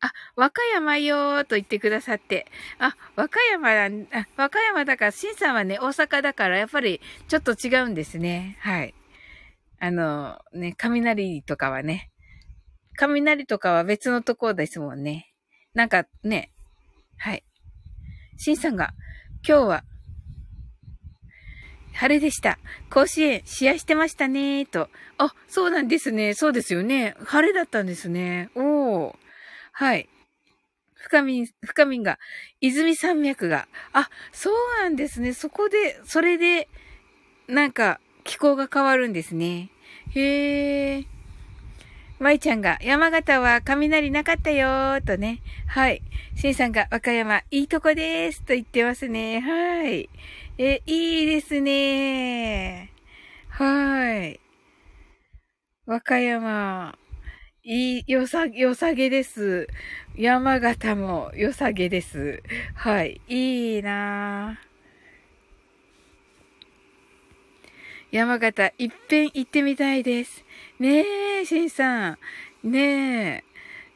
あ、和歌山よーと言ってくださって。あ、和歌山だ、あ、和歌山だから、シンさんはね、大阪だから、やっぱり、ちょっと違うんですね。はい。あの、ね、雷とかはね、雷とかは別のところですもんね。なんかね、はい。シンさんが、今日は、晴れでした。甲子園、試合してましたねと。あ、そうなんですね。そうですよね。晴れだったんですね。おー。はい。深みん、深みんが、泉山脈が。あ、そうなんですね。そこで、それで、なんか、気候が変わるんですね。へえ。舞ちゃんが、山形は雷なかったよーとね。はい。しんさんが、和歌山、いいとこでーすと言ってますね。はい。え、いいですねはい。和歌山。いい、よさ、よさげです。山形もよさげです。はい。いいな山形、いっぺん行ってみたいです。ねえ、しんさん。ね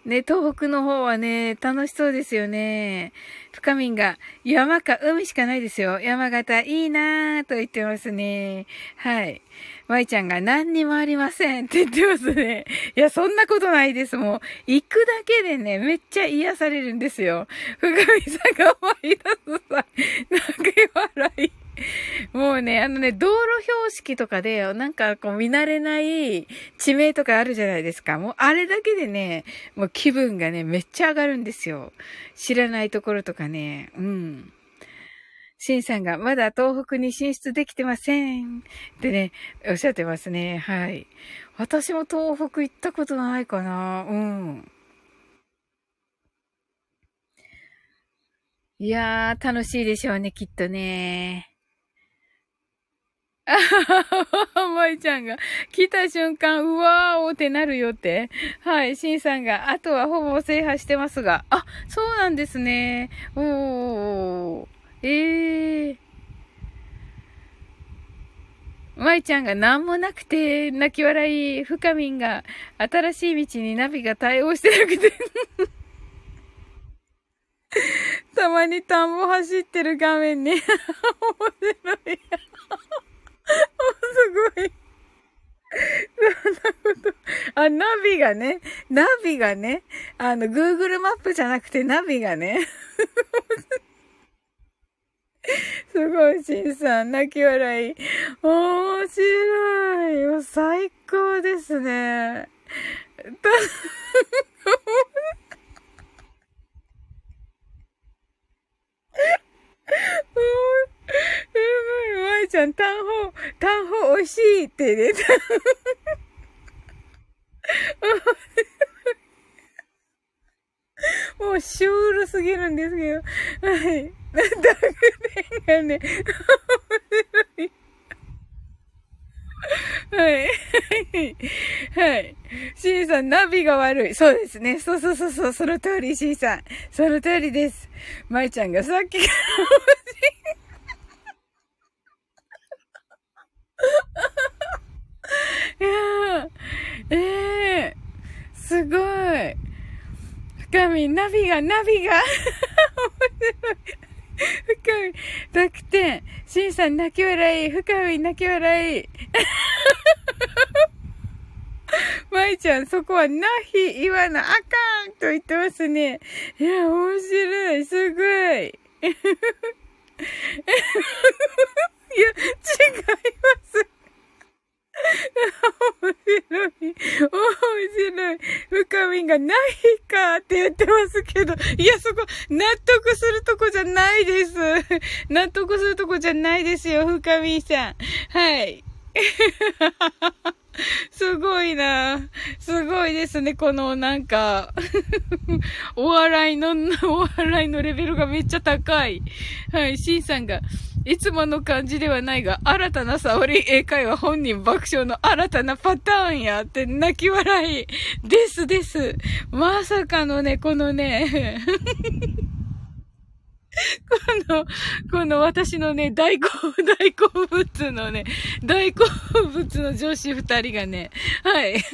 え。ね、東北の方はね、楽しそうですよね。深みんが、山か海しかないですよ。山形いいなぁと言ってますね。はい。舞ちゃんが何にもありませんって言ってますね。いや、そんなことないです。もう、行くだけでね、めっちゃ癒されるんですよ。深みさんが思い出すさ、泣き笑い。もうね、あのね、道路標識とかで、なんかこう見慣れない地名とかあるじゃないですか。もうあれだけでね、もう気分がね、めっちゃ上がるんですよ。知らないところとかね、うん。シンさんがまだ東北に進出できてません。ってね、おっしゃってますね。はい。私も東北行ったことないかな。うん。いやー、楽しいでしょうね、きっとね。あははは、舞ちゃんが、来た瞬間、うわーおってなるよって。はい、シンさんが、あとはほぼ制覇してますが、あ、そうなんですね。おー、ええー。舞ちゃんが何もなくて、泣き笑い、深みんが、新しい道にナビが対応してなくて たまに田んぼ走ってる画面に 面白い。すごい。そんなこと？あ、ナビがね、ナビがね、あの、Google マップじゃなくてナビがね。すごい、しんさん、泣き笑い。面白い。最高ですね。うん、まいちゃん、単方、単方美味しいってね。もうシュールすぎるんですけど。はい。ダグレンがね、面白い。はい。はい。シンさん、ナビが悪い。そうですね。そうそうそうそう。その通り、シンさん。その通りです。マイちゃんがさっきからいやええー、すごい。深み、ナビが、ナビが。面白い。深み、濁点、シンさん泣き笑い、深み泣き笑い。まいちゃん、そこはなひ言わなあかんと言ってますね。いや、面白い、すごい。いや、違います。面白い。面白い。深みがないかって言ってますけど、いや、そこ、納得するとこじゃないです。納得するとこじゃないですよ、深みさん。はい。すごいな。すごいですね。このなんか お笑いの、お笑いのレベルがめっちゃ高い。はい、シンさんが、いつもの感じではないが、新たな沙織英会話本人爆笑の新たなパターンやって泣き笑い。ですです。まさかのね、このねこの、この私のね、大好、大好物のね、大好物の女子二人がね、はい。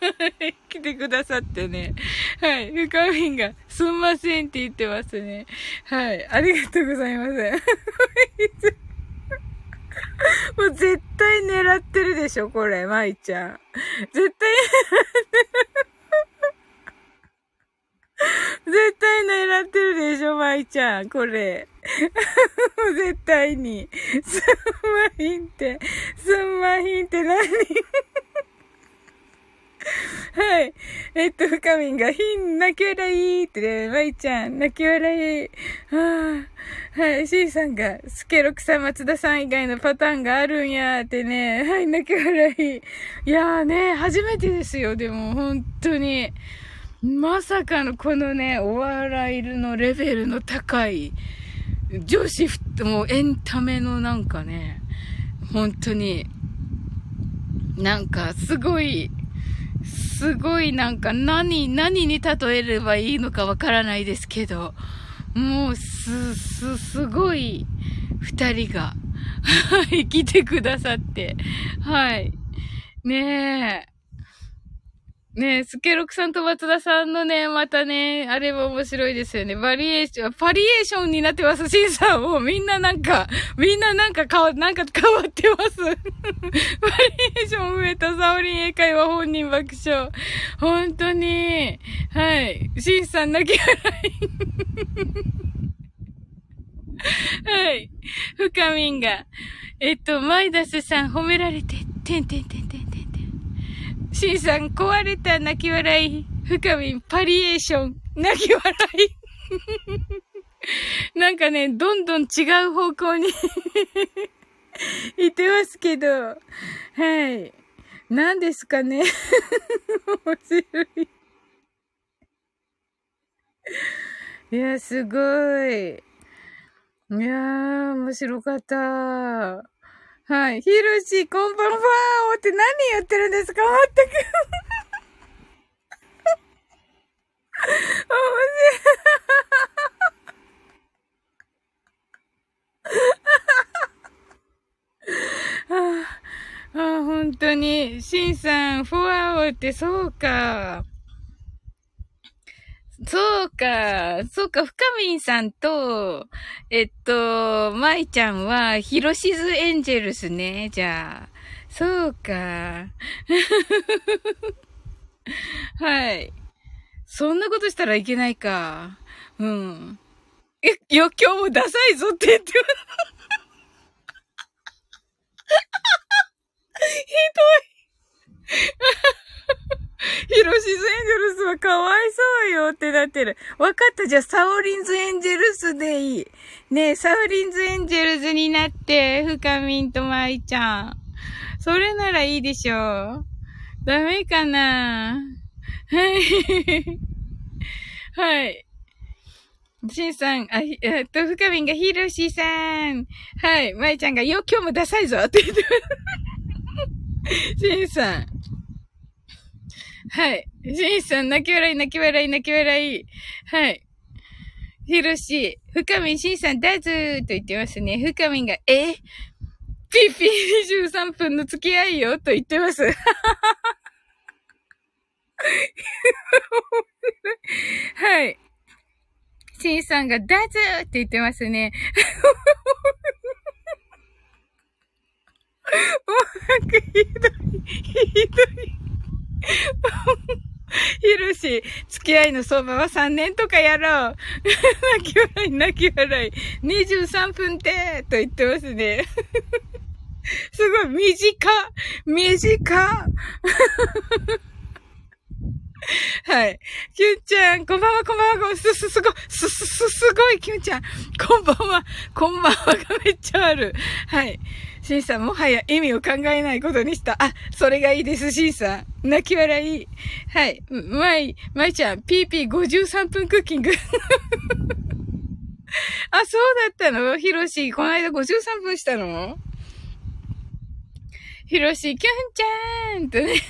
来てくださってね。はい。深みんが、すんませんって言ってますね。はい。ありがとうございます。もう絶対狙ってるでしょ、これ、舞ちゃん。絶対 絶対狙ってるでしょ、舞ちゃん。これ。絶対に。すんまひんって、すんまひんって何？はい。えっと、深みんが、ひん、泣き笑いってね、まいちゃん、泣き笑い。はあ、はい、しーさんが、スケロクさん、松田さん以外のパターンがあるんやってね、はい、泣き笑い。いやーね、初めてですよ、でも、本当に。まさかのこのね、お笑いのレベルの高い、女子、もうエンタメのなんかね、本当に、なんかすごい、すごいなんか何、何に例えればいいのかわからないですけど、もうす、す、すごい二人が、はい、来てくださって、はい。ねえ。ねえ、スケロクさんと松田さんのね、またね、あれも面白いですよね。バリエーション、パリエーションになってます、シンさん。もうみんななんか、みんななんか変わ、なんか変わってます。バリエーション上とサオリン英会話本人爆笑。本当に。はい。シンさん泣き笑い。はい。深みんが。えっと、マイダスさん褒められて、てんてんてんてん。シンさん、壊れた泣き笑い。深みん、パリエーション、泣き笑い。なんかね、どんどん違う方向に 行ってますけど、はい。何ですかね。面白い。いや、すごい。いやー、面白かった。はい。ひろし、こんばんはーって何言ってるんですか？まったく。面白い。ああ、本当に。しんさん、フォアオってそうか。そうか、そうか、深みんさんと、えっと、まいちゃんは、ヒロシズエンジェルスね。じゃあ。そうか。はい。そんなことしたらいけないか。うん。え、余興もダサいぞって言って。ひどい。ヒロシズエンジェルスはかわいそうよってなってる。わかった。じゃあ、サオリンズエンジェルスでいい。ねえ、サオリンズエンジェルスになって、フカミンとマイちゃん。それならいいでしょう。ダメかなはい。はい。シンさん、あ、えっと、フカミンがヒロシさん。はい。マイちゃんが、よ、今日もダサいぞって言ってます シンさん。はい。ジンさん、泣き笑い、泣き笑い、泣き笑い。はい。ひろし、深みん、しんさん、だずーと言ってますね。深みんが、え？ピーピー23分の付き合いよと言ってます。はい。しんさんが、だずーって言ってますね。もうなんかひどい、ひどい。ひろし、付き合いの相場は3年とかやろう。泣き笑い、泣き笑い。23分てと言ってますね。すごい、短短 はい。キュンちゃん、こんばんは、こんばんは、す、す、すご、す、す、す、すごい、キュンちゃん。こんばんは、こんばんはがめっちゃある。はい。シンさん、もはや意味を考えないことにした。あ、それがいいです、シンさん。泣き笑い。はい。まい、まいちゃん、PP53 分クッキング。あ、そうだったの？ひろし、この間53分したの？ひろし、キュンちゃーんとね。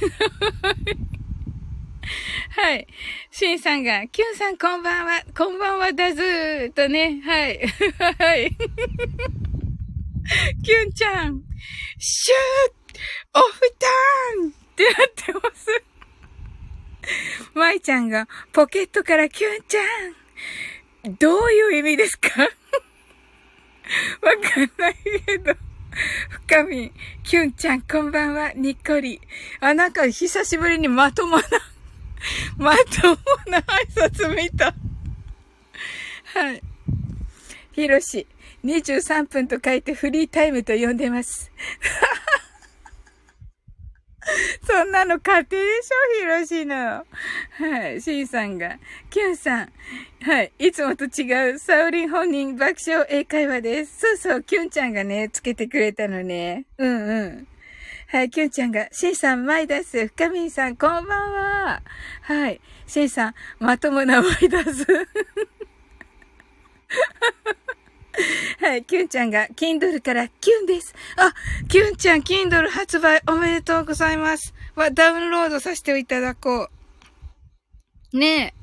はい。しんさんが、キュンさんこんばんは、こんばんはだずーとね、はい。はい。キュンちゃん、シューオフターンってなってます。まいちゃんが、ポケットからキュンちゃん。どういう意味ですか？わかんないけど。深み、キュンちゃん、こんばんは、にっこり。あ、なんか久しぶりにまともな、まともな挨拶見た。はい。ひろし、23分と書いてフリータイムと呼んでます。そんなの家庭でしょひろしの。はい。シンさんが。キュンさん。はい。いつもと違う、サウリン本人爆笑英会話です。そうそう、キュンちゃんがね、つけてくれたのね。うんうん。はい、キュンちゃんが、シンさん、マイダス、深みんさん、こんばんは。はい。シンさん、まともなマイダス。はい、キュンちゃんが、キンドルからキュンです。あ、キュンちゃん、キンドル発売おめでとうございます。は、ダウンロードさせていただこう。ねえ。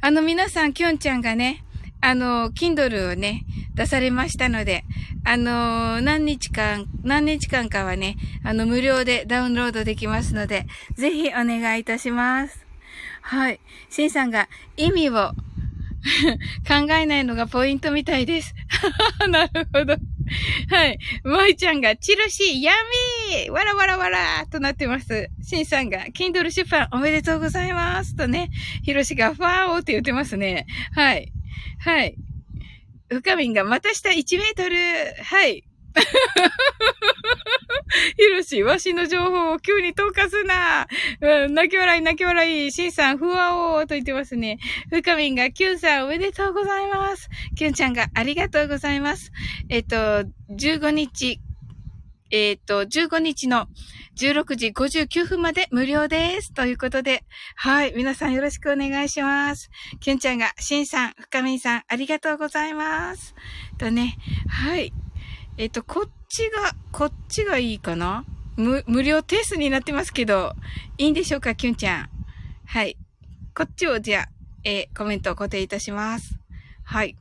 あの、皆さん、キュンちゃんがね、あの、キンドルをね、出されましたので、あの、何日間、何日間かはね、あの、無料でダウンロードできますので、ぜひお願いいたします。はい。シンさんが意味を考えないのがポイントみたいです。なるほど。はい。まいちゃんが、チロシー、ヤミーわらわらわらとなってます。シンさんが、キンドル出版おめでとうございますとね、ヒロシが、ファーオーって言ってますね。はい。はい。深みんが、また下1メートル。はい。ひろし、わしの情報を急に投下すな。うん、泣き笑い、泣き笑い。しんさん、ふわおーと言ってますね。ふかみんが、きゅんさん、おめでとうございます。きゅんちゃんが、ありがとうございます。えっと、15日、えっと、15日の16時59分まで無料です。ということで、はい。皆さんよろしくお願いします。きゅんちゃんが、しんさん、ふかみんさん、ありがとうございます。とね、はい。えっと、こっちが、こっちがいいかな？無、無料テストになってますけど、いいんでしょうか、キュンちゃん？はい。こっちをじゃあ、えー、コメントを固定いたします。はい。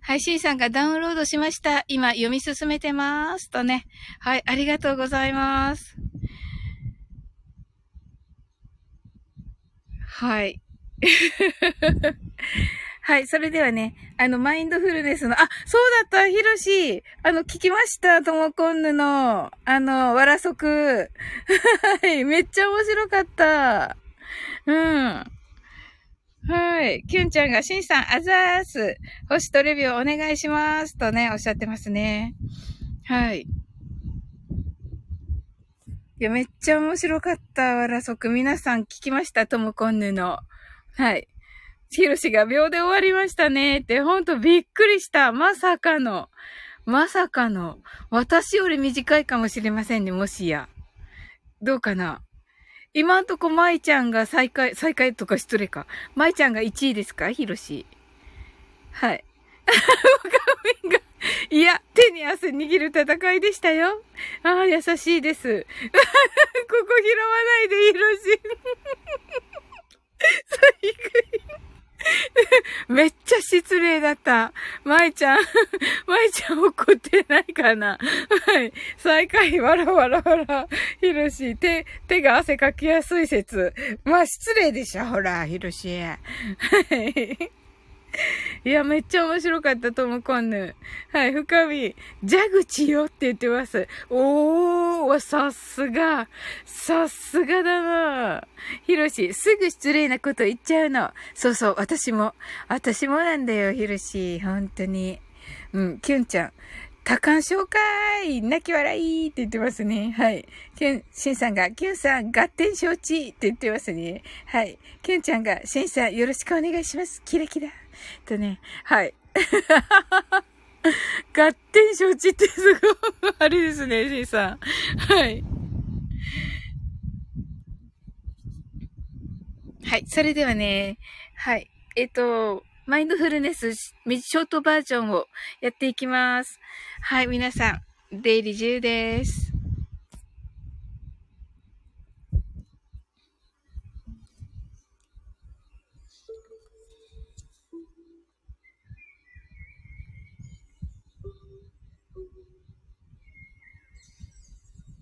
配信さんがダウンロードしました。今読み進めてます。とね。はい、ありがとうございます。はい。はい。それではね、あの、マインドフルネスの、あ、そうだったひろしあの、聞きましたともこんぬの、あの、わらそく。はい。めっちゃ面白かった。うん。はい。キュンちゃんが、しんさん、あざーす。星とレビューお願いします。とね、おっしゃってますね。はい。いや、めっちゃ面白かった、わらそく。皆さん聞きましたともこんぬの。はい。ヒロシが秒で終わりましたねって、ほんとびっくりした。まさかの。まさかの。私より短いかもしれませんね、もしや。どうかな今んとこ舞ちゃんが最下位、最下位とか失礼か。舞ちゃんが1位ですか？ヒロシ。はい。画面が、いや、手に汗握る戦いでしたよ。ああ、優しいです。ここ拾わないで、ヒロシ。最下位。めっちゃ失礼だった。舞ちゃん、舞ちゃん怒ってないかな？はい。最下位、わらわらわら。ひろし、手、手が汗かきやすい説。まあ、失礼でしょ、ほら、ひろし。はい。いや、めっちゃ面白かった、ともこんぬ。はい、深み、蛇口よって言ってます。おー、さすが。さすがだな。ひろし、すぐ失礼なこと言っちゃうの。そうそう、私も。私もなんだよ、ひろし。本当に。うん、キュンちゃん。多感紹介泣き笑いって言ってますね。はい。キュン、シンさんが、キュンさん、合点承知って言ってますね。はい。キュンちゃんが、シンさん、よろしくお願いします。キラキラ。とね、はい。合点承知ってすごい、あれですね、シンさん。はい。はい。それではね、はい。えっと、マインドフルネス、ショートバージョンをやっていきます。はい、皆さん、デイリージュです。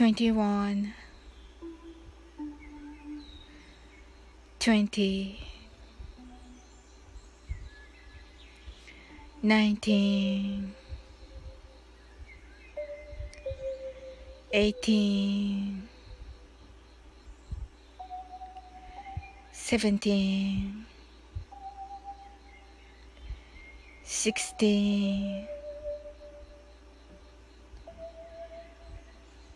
21 20 19 18 17 16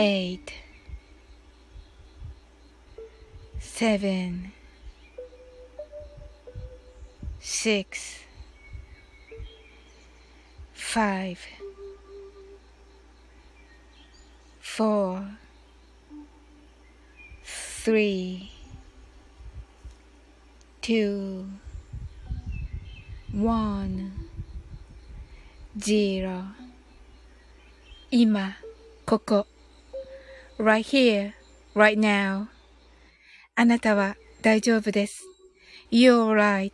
eight, seven, six, five, four, three, two, one, zero 今、ここ right here, right now あなたは大丈夫です You're right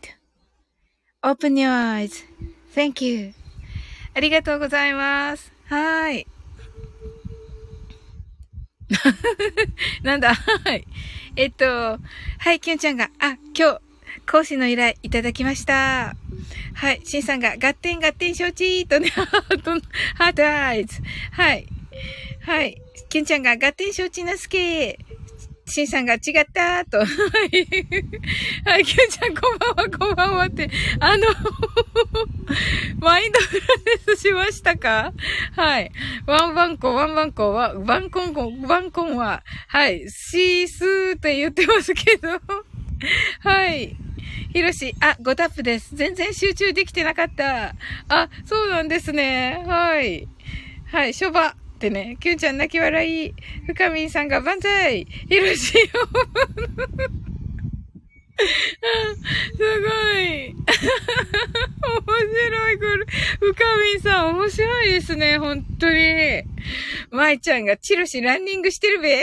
Open your eyes Thank you ありがとうございます。はい。なんだ？はい。えっと、はい、きゅんちゃんが、あ、今日、講師の依頼いただきました。はい、しんさんが、合点合点承知とね、ハート、ハートアイズ。はい。はい。きゅんちゃんが、合点承知なすけ。シンさんが違ったと。はい。はい、キューちゃんこんばんは、こんばんはって。あの マインドフルネスしましたか？はい。ワンバンコ、ワンバンコは、バンコンコ、バンコンは、はい。シースーって言ってますけど。はい。ひろし、あ、5タップです。全然集中できてなかった。あ、そうなんですね。はい。はい、しょば。ってね、キュンちゃん泣き笑い、深みんさんが万歳ひろしよすごい面白い、これ。深みんさん、面白いですね、本当に。舞ちゃんがチロシランニングしてるべ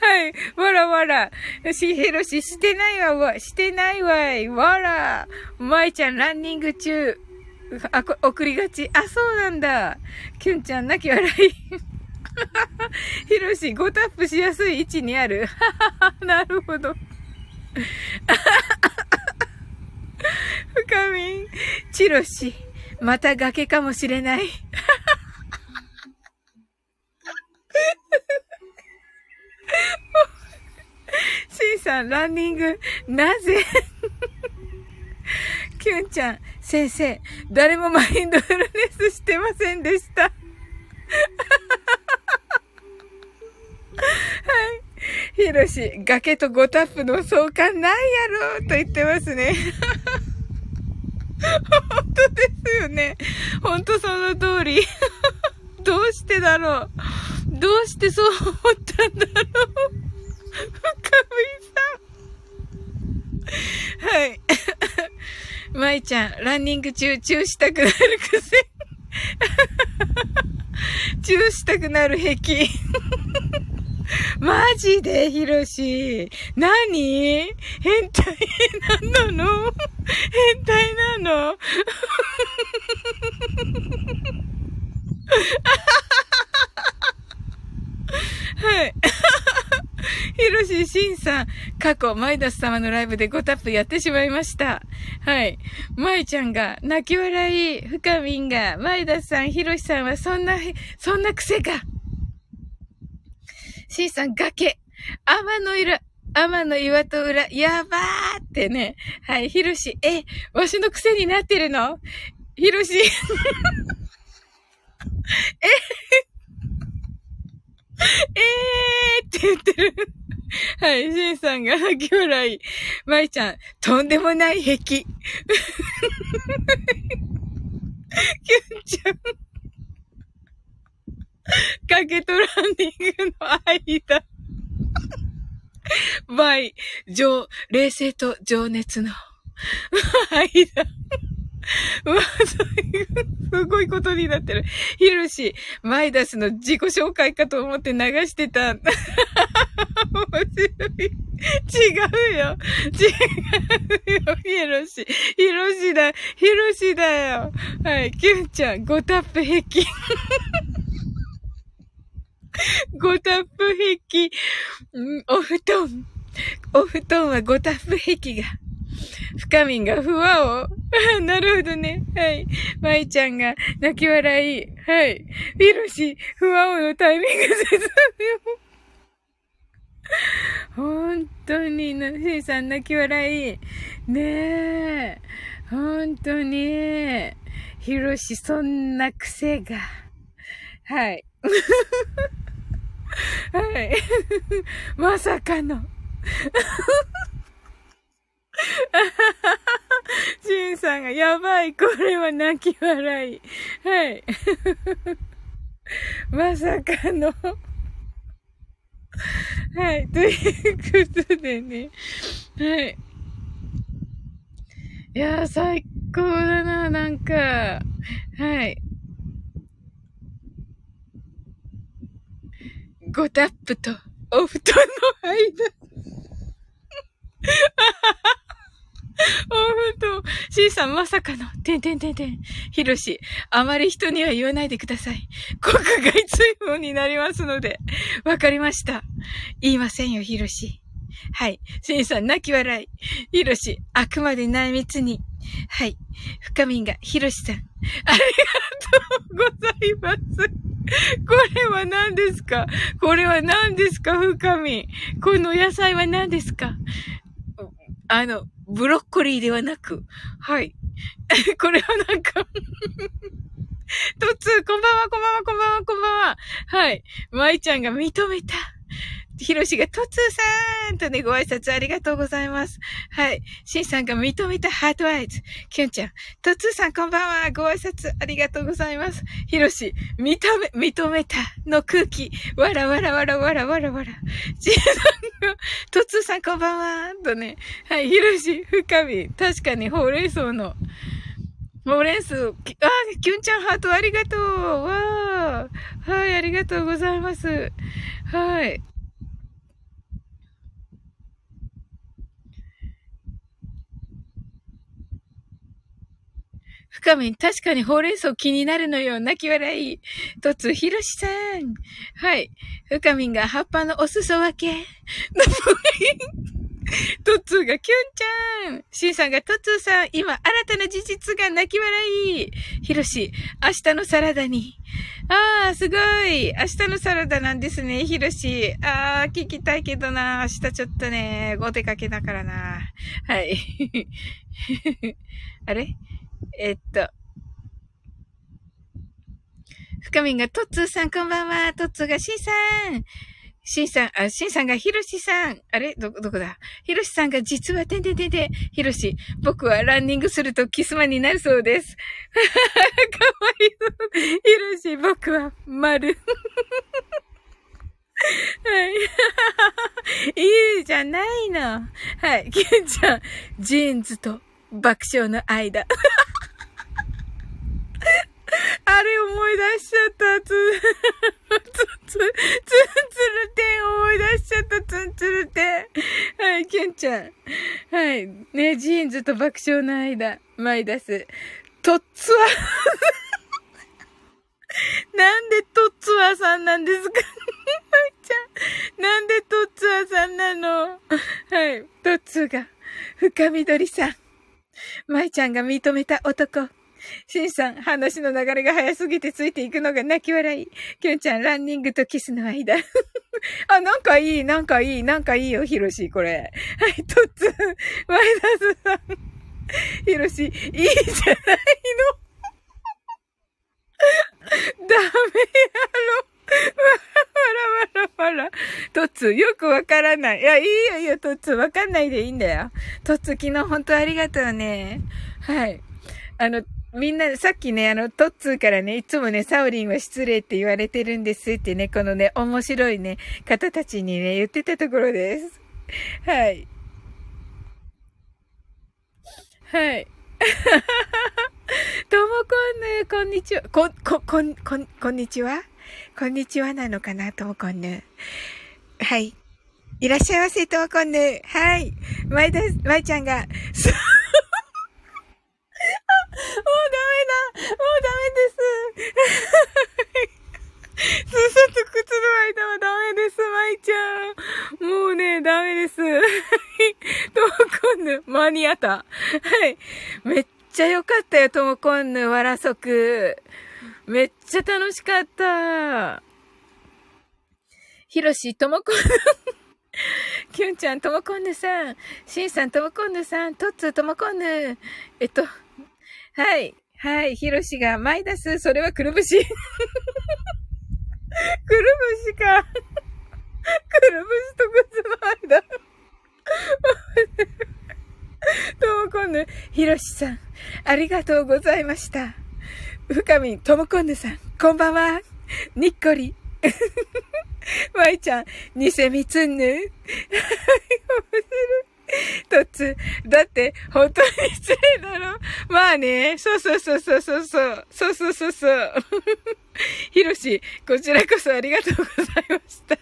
はい。わらわら。し、ひろし、してないわ、わ、してないわい。わら。舞ちゃん、ランニング中。あ、送りがち。あ、そうなんだ。キュンちゃん、泣き笑い。ひろし、5タップしやすい位置にある。なるほど。深みん、チロシ、また崖かもしれない。シンさん、ランニング、なぜ？キュンちゃん、先生、誰もマインドフルネスしてませんでした。はい。ヒロシ、崖とゴタップの相関ないやろと言ってますね。本当ですよね。本当その通り。どうしてだろう。どうしてそう思ったんだろう。深見さん。はい。舞ちゃん、ランニング中、チューしたくなる癖。チューしたくなる壁。マジで、ヒロシ。何？変態なの？変態なの？はい。ヒロシシンさん、過去、マイダス様のライブで5タップやってしまいました。はい。マイちゃんが、泣き笑い、深みんが、マイダスさん、ヒロシさんはそんな、そんな癖が。シンさん、崖。天の色、天の岩と裏、やばーってね。はい、ヒロシ、え、わしの癖になってるの？ヒロシ。え？えーって言ってる。はい、シンさんが泣き笑い。マイちゃん、とんでもない壁。キュンちゃん。かけとランニングの間。バイ、情、冷静と情熱の間。うわ、すごいことになってる。ヒルシ、マイダスの自己紹介かと思って流してた。面白い。違うよ。違うよ。ヒロシ。ヒロシだ。ヒロシだよ。はい。キュンちゃん、ゴタップ壁。ゴタップ壁。お布団。お布団はゴタップ壁が。深みんがふわを。なるほどね。はい。まいちゃんが泣き笑い。はい。ビロシ、ふわおのタイミング絶妙。本当に、な、しーさん泣き笑い。ねえ。本当に。ひろし、そんな癖が。はい。はい。まさかの。シンさんが、やばい、これは泣き笑い。はい。まさかのはい。ということでね。はい。いや最高だな、なんか。はい。ごタップとお布団の間。おふと、C さんまさかの、てんてんてんてん。ひろし、あまり人には言わないでください。国外追放になりますので。わかりました。言いませんよ、ひろし。はい。シンさん、泣き笑い。ひろし、あくまで内密に。はい。深みんが、ひろしさん。ありがとうございます。これは何ですか？これは何ですか？深みん。この野菜は何ですか？あの、ブロッコリーではなく、はい。これはなんか とつ、こんばんは、こんばんは、こんばんは、こんばんは。はい。舞ちゃんが認めた。ひろしが、とつーさんとね、ご挨拶ありがとうございます。はい。しんさんが認めたハートアイズ。きゅんちゃん、とつーさんこんばんは。ご挨拶ありがとうございます。ひろし、認め、認めたの空気。わらわらわらわらわらわら。しんさんが、とつーさんこんばんは。とね。はい。ひろし、深み。確かにほうれん草の。ほうれん草、あ、きゅんちゃんハートありがとう。わー。はい、ありがとうございます。はい。深みん、確かにほうれん草気になるのよ。泣き笑い。とつひろしさん。はい。深みんが葉っぱのお裾分け。トッツーがキュンちゃん。シンさんがトッツーさん、今新たな事実が泣き笑い。ヒロシ、明日のサラダに。ああ、すごい。明日のサラダなんですね、ヒロシ。ああ、聞きたいけどな。明日ちょっとね、お出かけだからな。はい。あれ？えっと。深みんがトッツーさんこんばんは。トッツーがシンさん。シンさん、あ、シンさんがヒロシさん。あれ？ど、どこだ？ヒロシさんが実はてんてんてんてん。ヒロシ、僕はランニングするとキスマンになるそうです。かわいい。ヒロシ、僕は丸。はい。いいじゃないの。はい。キュンちゃん、ジーンズと爆笑の間。あれ思い出しちゃった。つ、つ、つ、つんつるてん思い出しちゃった。つんつるてん。はい、ケンちゃん。はい。ね、ジーンズと爆笑の間、マイダス。とっつわ。なんでとっつわさんなんですか？マイちゃん。なんでとっつわさんなの？はい。とっつが、深緑さん。マイちゃんが認めた男。シンさん、話の流れが早すぎてついていくのが泣き笑い。キュンちゃん、ランニングとキスの間。あ、なんかいい、なんかいい、なんかいいよ、ヒロシ、これ。はい、トッツ、マイナスさん。ヒロシ、いいじゃないの。ダメやろ。わらわらわら。トッツ、よくわからない。いや、いいよいいよ、トッツ、わかんないでいいんだよ。トッツー、昨日本当ありがとうね。はい。あの、みんな、さっきね、あの、トッツーからね、いつもね、サウリンは失礼って言われてるんですってね、このね、面白いね、方たちにね、言ってたところです。はい。はい。ともこんぬ、こんにちは。こ、こ、こん、こん、こんにちは？こんにちはなのかなともこんぬ。はい。いらっしゃいませ、ともこんぬ。はい。まいだ、まいちゃんが、もうダメだもうダメです すそと靴の間はダメです、まいちゃん。もうね、ダメです。はい。ともこんぬ、間に合った。はい。めっちゃよかったよ、ともこんぬ、わらそく。めっちゃ楽しかった。ひろし、ともこん。きゅんちゃん、ともこんぬさん。しんさん、ともこんぬさん。とっつー、ともこんぬ。えっと、はい。はい。ひろしが、マイダス、それはくるぶし。くるぶしか。くるぶしと靴の間。ともこんぬ、ひろしさん、ありがとうございました。深み、ともこんぬさん、こんばんは。にっこり。まいちゃん、偽みつんぬ。面白い。とつ、だって、本当に失礼だろまあね、そうそうそうそうそうそう、そうそうそうそう。ひろし、こちらこそありがとうございました。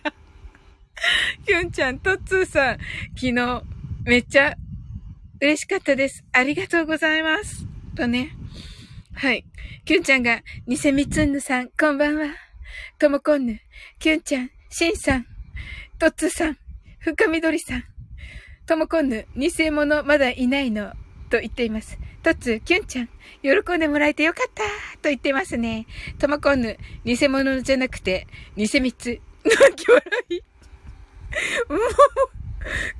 きゅんちゃん、とっつーさん、昨日、めっちゃ嬉しかったです。ありがとうございます。とね。はい。きゅんちゃんが、ニセミツンヌさん、こんばんは。ともこんぬ、きゅんちゃん、しんさん、とっつさん、深みどりさん、ともこんぬ、偽物まだいないの、と言っています。とつ、きゅんちゃん、喜んでもらえてよかったと言ってますね。ともこんぬ、偽物じゃなくて、偽三つ。泣き笑い。もう、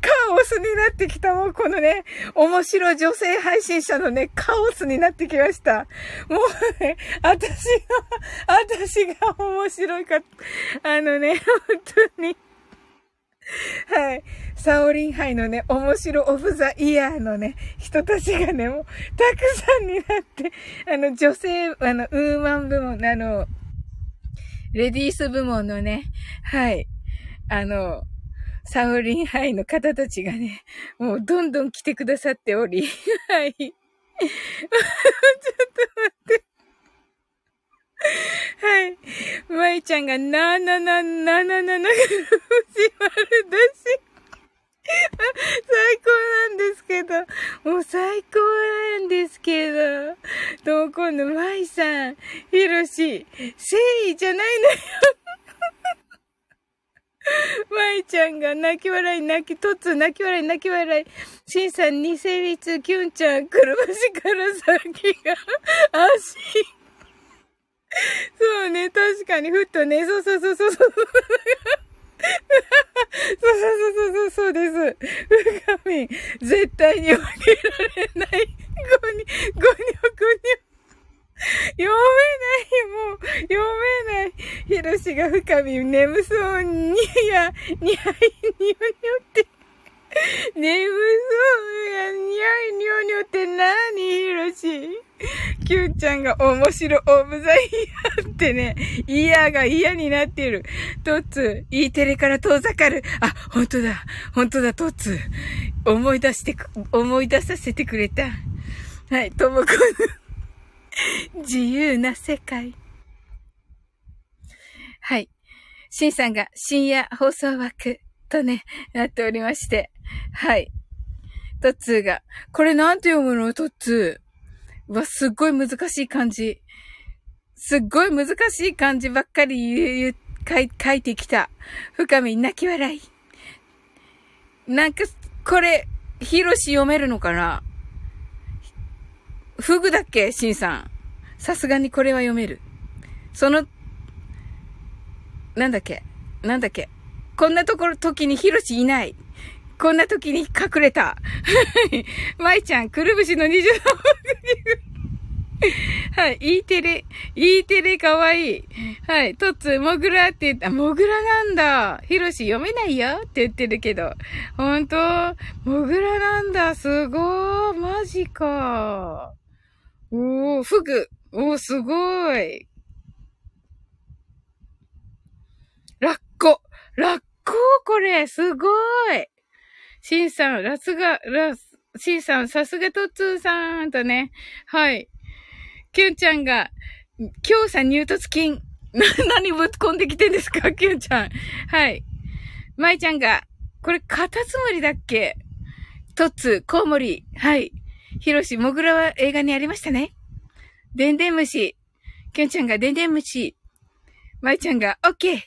カオスになってきた。もうこのね、面白女性配信者のね、カオスになってきました。もうね、私が、私が面白いか、あのね、本当に。はい。サオリン杯のね、面白オブザイヤーのね、人たちがね、もう、たくさんになって、あの、女性、あの、ウーマン部門、あの、レディース部門のね、はい。あの、サオリン杯の方たちがね、もうどんどん来てくださっており、はい。ちょっと待って。はい。まいちゃんが、ななな、なななな、藤丸だし。最高なんですけど、もう最高なんですけど、どう今度、まいさん、ひろし、誠意じゃないのよ。まいちゃんが泣き笑い泣き、とつ泣き笑い泣き笑い。しんさんに成立、きゅんちゃん、くるぶしから先が、足。そうね、確かに、ふっとね、そうそうそうそうそう。そうそうそうそうそうです。ふかみん、絶対に負けられない。ごに、ごにょごにょ。読めないもう、読めない。ひろしが深み眠そうにや、にゃいにょにょって。眠そうや、にゃいにょにょってなにひろし。きゅんちゃんが面白オブザイヤーってね、嫌が嫌になってる。トッツ、E テレから遠ざかる。あ、本当だ、本当だ、トッツ。思い出して、思い出させてくれた。はい、ともこの。自由な世界。はい。シンさんが深夜放送枠とね、なっておりまして。はい。トッツーが、これなんて読むの？トッツー。わ、すっごい難しい漢字。すっごい難しい漢字ばっかり言う、書い書いてきた。深み泣き笑い。なんか、これ、ヒロシ読めるのかな？フグだっけ？シンさん。さすがにこれは読める。その、なんだっけ？なんだっけ？こんなところ、時にヒロシいない。こんな時に隠れた。まいちゃん、くるぶしの23 はい、E テレ、E テレかわいい。はい、トッツ、モグラって言った。モグラなんだ。ヒロシ読めないよって言ってるけど。ほんとモグラなんだ。すごー。マジか。おー、フグ。おー、すごい。ラッコ。ラッコこれ、すごい。シンさん、ラスが、ラス、シンさん、さすがトッツーさんとね。はい。キュンちゃんが、今日さん、入突金。な、何ぶっ込んできてんですか？キュンちゃん。はい。マイちゃんが、これ、カタツムリだっけ？トッツー、コウモリ。はい。ヒロシ、モグラは映画にありましたね。でんでん虫。きょんちゃんがでんでん虫。まいちゃんが、オッケー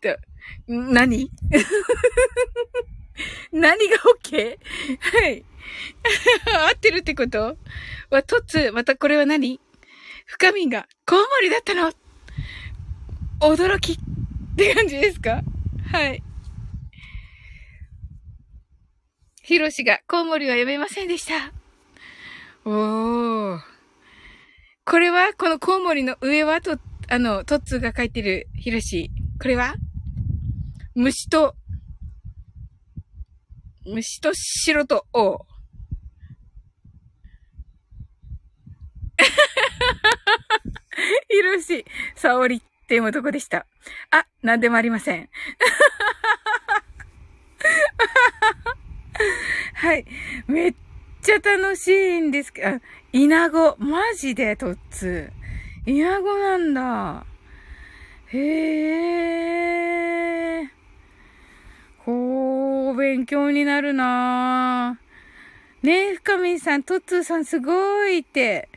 と、何？何がオッケー？はい。合ってるってこと？は、とつ、またこれは何？深みが、コウモリだったの驚きって感じですか？はい。ひろしが、コウモリは読めませんでした。おー。これはこのコウモリの上はと、あの、トッツーが書いてるヒロシ。これは虫と、虫と白と王。ヒロシ、サオリっていう男でした。あ、なんでもありません。はい。めっちゃ楽しいんですけど、イナゴ。マジで、トッツ。イナゴなんだ。へえ。ほー、勉強になるなねえ、深見さん、トッツーさんすごいって。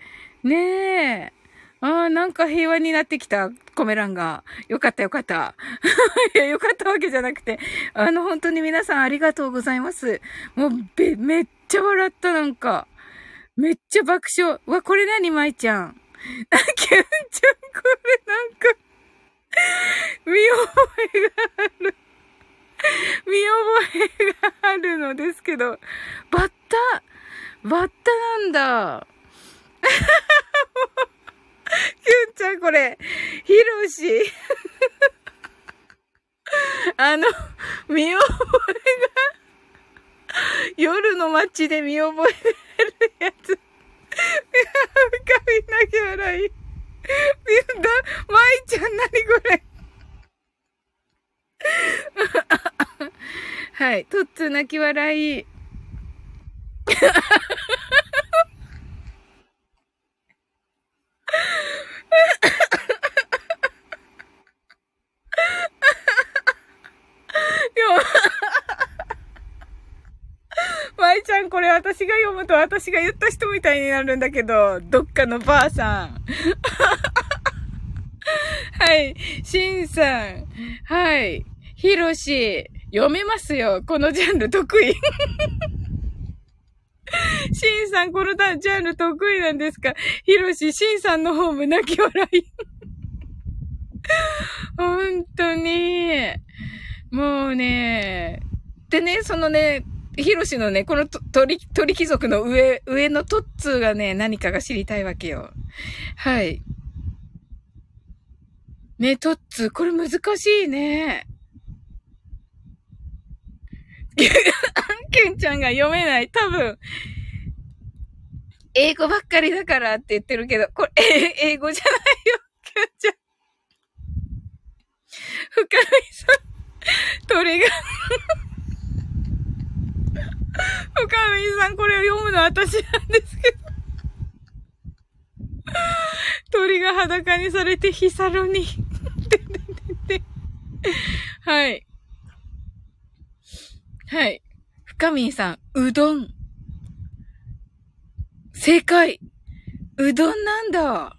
ねえ。ああ、なんか平和になってきた、コメランが。よかったよかった。いや、よかったわけじゃなくて、あの、本当に皆さんありがとうございます。もう、べ、めっっちゃ笑った、なんか。めっちゃ爆笑。わ、これ何舞ちゃん？あ、キュンちゃん、これなんか、見覚えがある。見覚えがあるのですけど、バッタ、バッタなんだ。キュンちゃん、これ、ヒロシ。あの、見覚えが 夜の街で見覚えるやつ。深みなき笑い。だ、まいちゃん何これ。はい。とっつ泣き笑い。ちゃん、これ私が読むと私が言った人みたいになるんだけど、どっかのばあさん。はい。しんさん。はい。ひろし、読めますよ。このジャンル得意。シンさん、このジャンル得意なんですか？ひろし、シンさんの方も泣き笑い。本当に。もうね。でね、そのね、ヒロシのね、この鳥、鳥貴族の上、上のトッツーがね、何かが知りたいわけよ。はい。ね、トッツー、これ難しいね。ケンちゃんが読めない。多分、英語ばっかりだからって言ってるけど、これ、英語じゃないよ、ケンちゃん。深井さん、鳥が深見さん、これを読むのは私なんですけど。鳥が裸にされてヒサロに。はい。はい。深見さん、うどん。正解。うどんなんだ。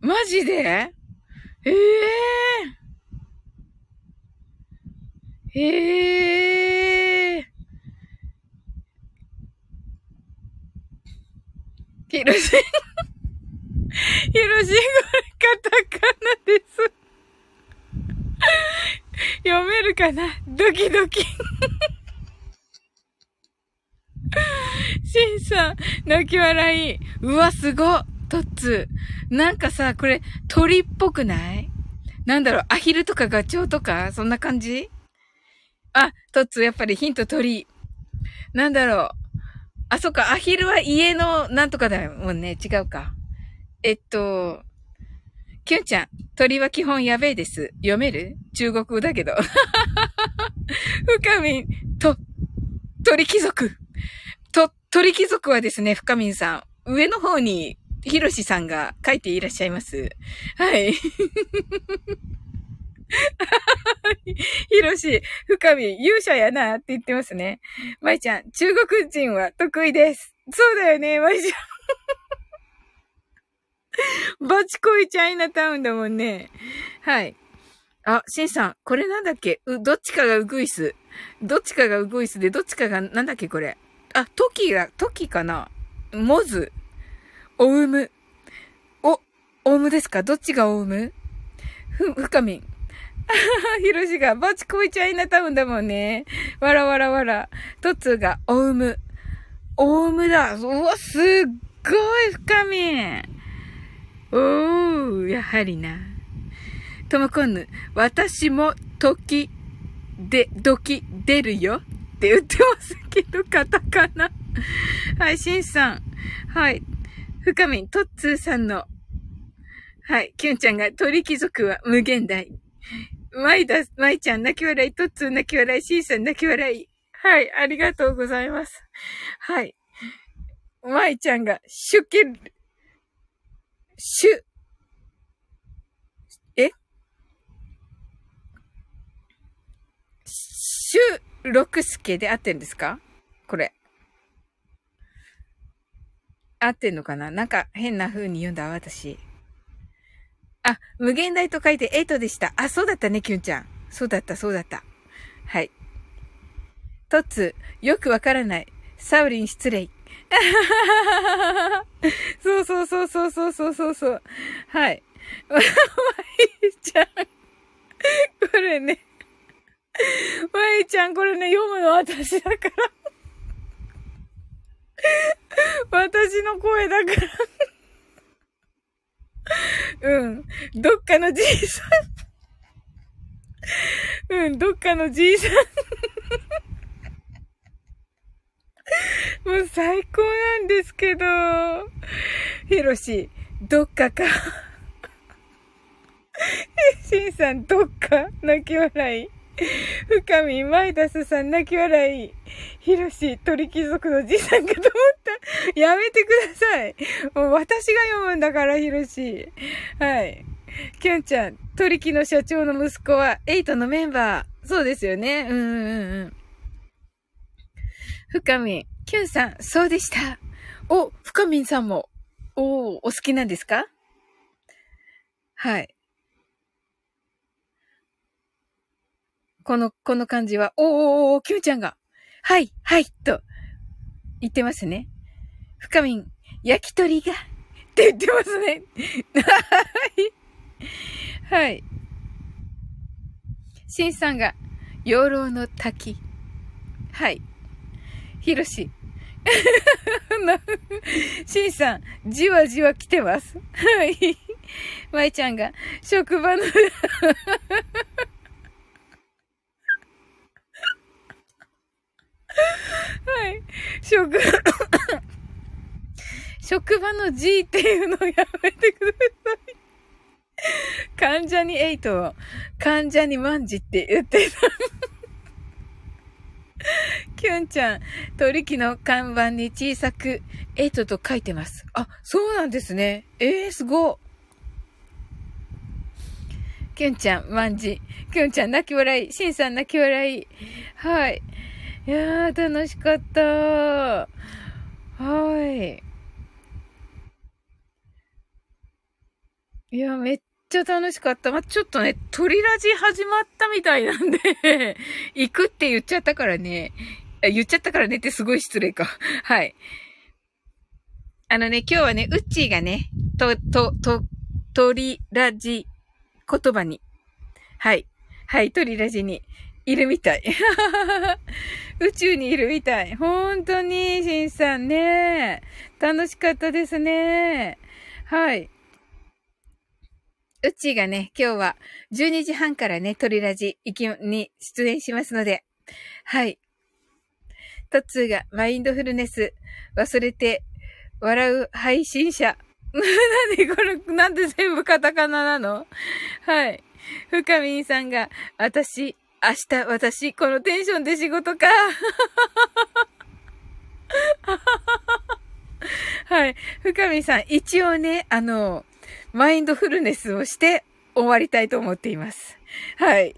マジで？ええー。ええー。ひろし、ひろし、これカタカナです。読めるかな？ドキドキ。シンさん、泣き笑い。うわ、すごトッツ。なんかさ、これ、鳥っぽくない？なんだろう、アヒルとかガチョウとか？そんな感じ？あ、トッツ、やっぱりヒント鳥。なんだろう。あ、そっか、アヒルは家のなんとかだもんね。違うか。えっと、キュンちゃん、鳥は基本やべえです。読める？中国語だけど。深みん、と、鳥貴族。と、鳥貴族はですね、深みんさん、上の方に、ひろしさんが書いていらっしゃいます。はい。ひろし、深み、勇者やなって言ってますね。まいちゃん、中国人は得意です。そうだよね、まいちゃん。バチコイチャイナタウンだもんね。はい。あ、シンさん、これなんだっけ？う、どっちかがウグイス。どっちかがウグイスで、どっちかが、なんだっけこれ？あ、トキが、トキかな？モズ。オウム。お、オウムですか？どっちがオウム？ふ、深みん。ひろしが、バチコイチャイナタウンだもんね。わらわらわら。トツが、オウム。オウムだ。うわ、すっごい深み。おー、やはりな。ともこんぬ、私も時、で、時、出るよって言ってますけど、カタカナ。はい、シンさん。はい。深み、トッツーさんの、はい、キュンちゃんが鳥貴族は無限大。マイダ、マイちゃん泣き笑い、トッツー泣き笑い、シーさん泣き笑い。はい、ありがとうございます。はい。マイちゃんが、シュケル、シュ、え？シュロクスケで合ってんですか？これ。合ってんのかな？なんか変な風に言うんだ、私。あ、無限大と書いて8でした。あ、そうだったね、キュンちゃん。そうだった、そうだった。はい。トッツ、よくわからない。サウリン失礼。そ うそうそうそうそうそうそうそう。はい。まいちゃん。これね。まいちゃん、これね、読むの私だから。私の声だから うん。どっかのじいさん。うん、どっかのじいさん。もう最高なんですけど。ひろし、どっかか。しんさん、どっか？泣き笑い。深見、マイダスさん泣き笑い。ヒロシ、鳥貴族のじいさんかと思った。やめてください。もう私が読むんだから、ヒロシ。はい。キュンちゃん、鳥貴の社長の息子は、エイトのメンバー。そうですよね。うんうんうん。深見、キュンさん、そうでした。お、深見さんも。おお好きなんですか？はい。この、この感じは、おーおーおー、キュンちゃんが、はい、はい、と、言ってますね。深みん、焼き鳥が、って言ってますね。はい。はい。シンさんが、養老の滝。はい。ひろし。シンさん、じわじわ来てます。はい。まいちゃんが、職場のはい。職、職場の G っていうのをやめてください。患者に8を、患者に万事って言ってた。キュンちゃん、取引の看板に小さく8と書いてます。あ、そうなんですね。ええー、すご。キュンちゃん、万事。キュンちゃん、泣き笑い。シンさん、泣き笑い。はい。いやー、楽しかった。はい。いや、めっちゃ楽しかった。まあ、ちょっとね、鳥ラジ始まったみたいなんで 行くって言っちゃったからね。言っちゃったからねってすごい失礼か。はい。あのね、今日はね、ウッチーがね、と、と、と、鳥ラジ言葉に。はい。はい、鳥ラジにいるみたい。宇宙にいるみたい。本当に、しんさんね。楽しかったですね。はい。うちがね、今日は12時半からね、鳥ラジ行きに出演しますので、はい。トッツーがマインドフルネス忘れて笑う配信者。なんでこれ、なんで全部カタカナなの？はい。深みんさんが、私、明日、私、このテンションで仕事か。はい。深みんさん、一応ね、あの、マインドフルネスをして終わりたいと思っています。はい。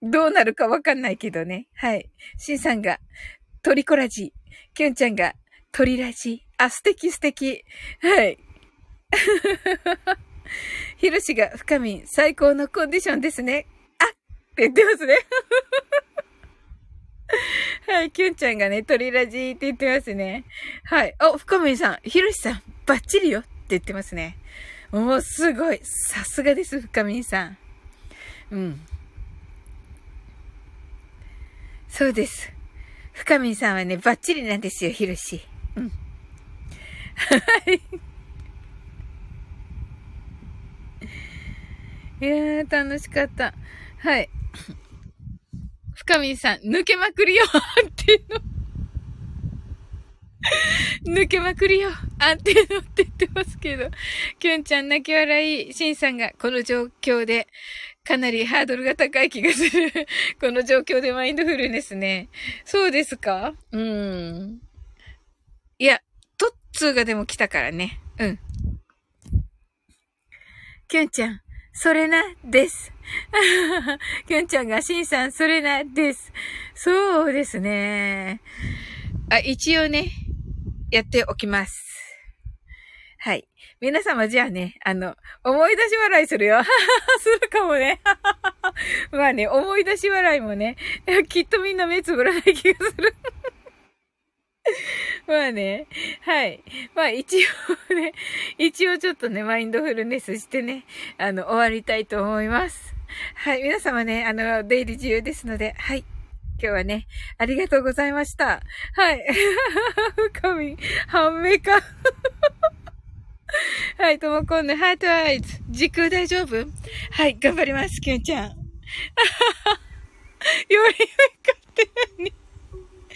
どうなるかわかんないけどね。はい。シンさんが、トリコラジ。キュンちゃんが、トリラジ。あ、素敵素敵。はい。ヒロシが、深み、最高のコンディションですね。あって言ってますね。はい、キュンちゃんがね、トリラジーって言ってますね。はい。お、深みさん、ヒロシさん、バッチリよって言ってますね。おー、すごい。さすがです、深みさん。うん。そうです。深みさんはね、バッチリなんですよ、ヒロシ。うん。はい。いやー、楽しかった。はい。深みさん、抜けまくるよっていうの。抜けまくるよ安定のって言ってますけど。きゅんちゃん泣き笑い。しんさんがこの状況で、かなりハードルが高い気がする。この状況でマインドフルネスね。そうですか？うん。いや、トッツーがでも来たからね。うん。きゅんちゃん、それな、です。きゅんちゃんが、しんさん、それな、です。そうですね。あ、一応ね、やっておきます。はい。皆様じゃあね、あの、思い出し笑いするよ。するかもね。まあね、思い出し笑いもね、きっとみんな目つぶらない気がする。まあね、はい。まあ一応ね、一応ちょっとね、マインドフルネスしてね、あの、終わりたいと思います。はい。皆様ね、あの、出入り自由ですので、はい。今日はね、ありがとうございました。はい。神、半目か。はい、ともこんぬ、ハートアイズ。時空大丈夫？はい、頑張ります、きゅんちゃん。よりよいかって何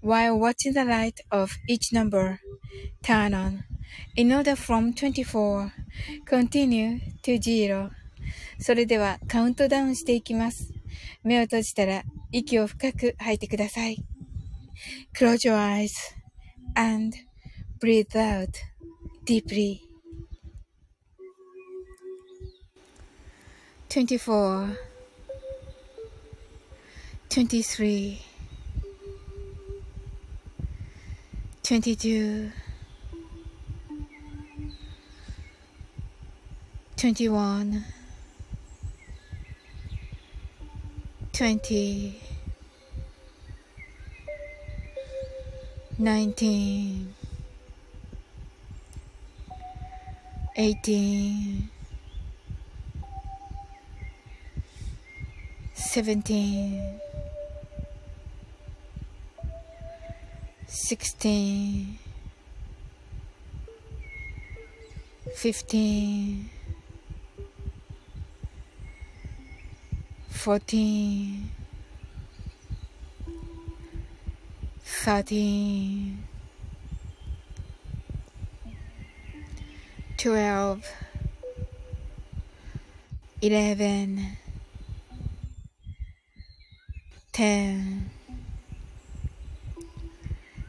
while watching the light of each number turn on in order from 24 continue to 0 それではカウントダウンしていきます。目を閉じたら息を深く吐いてください。Close your eyes and breathe out deeply. 24 23 22 21 20 19 18 17 16 15 14 13 12 11 10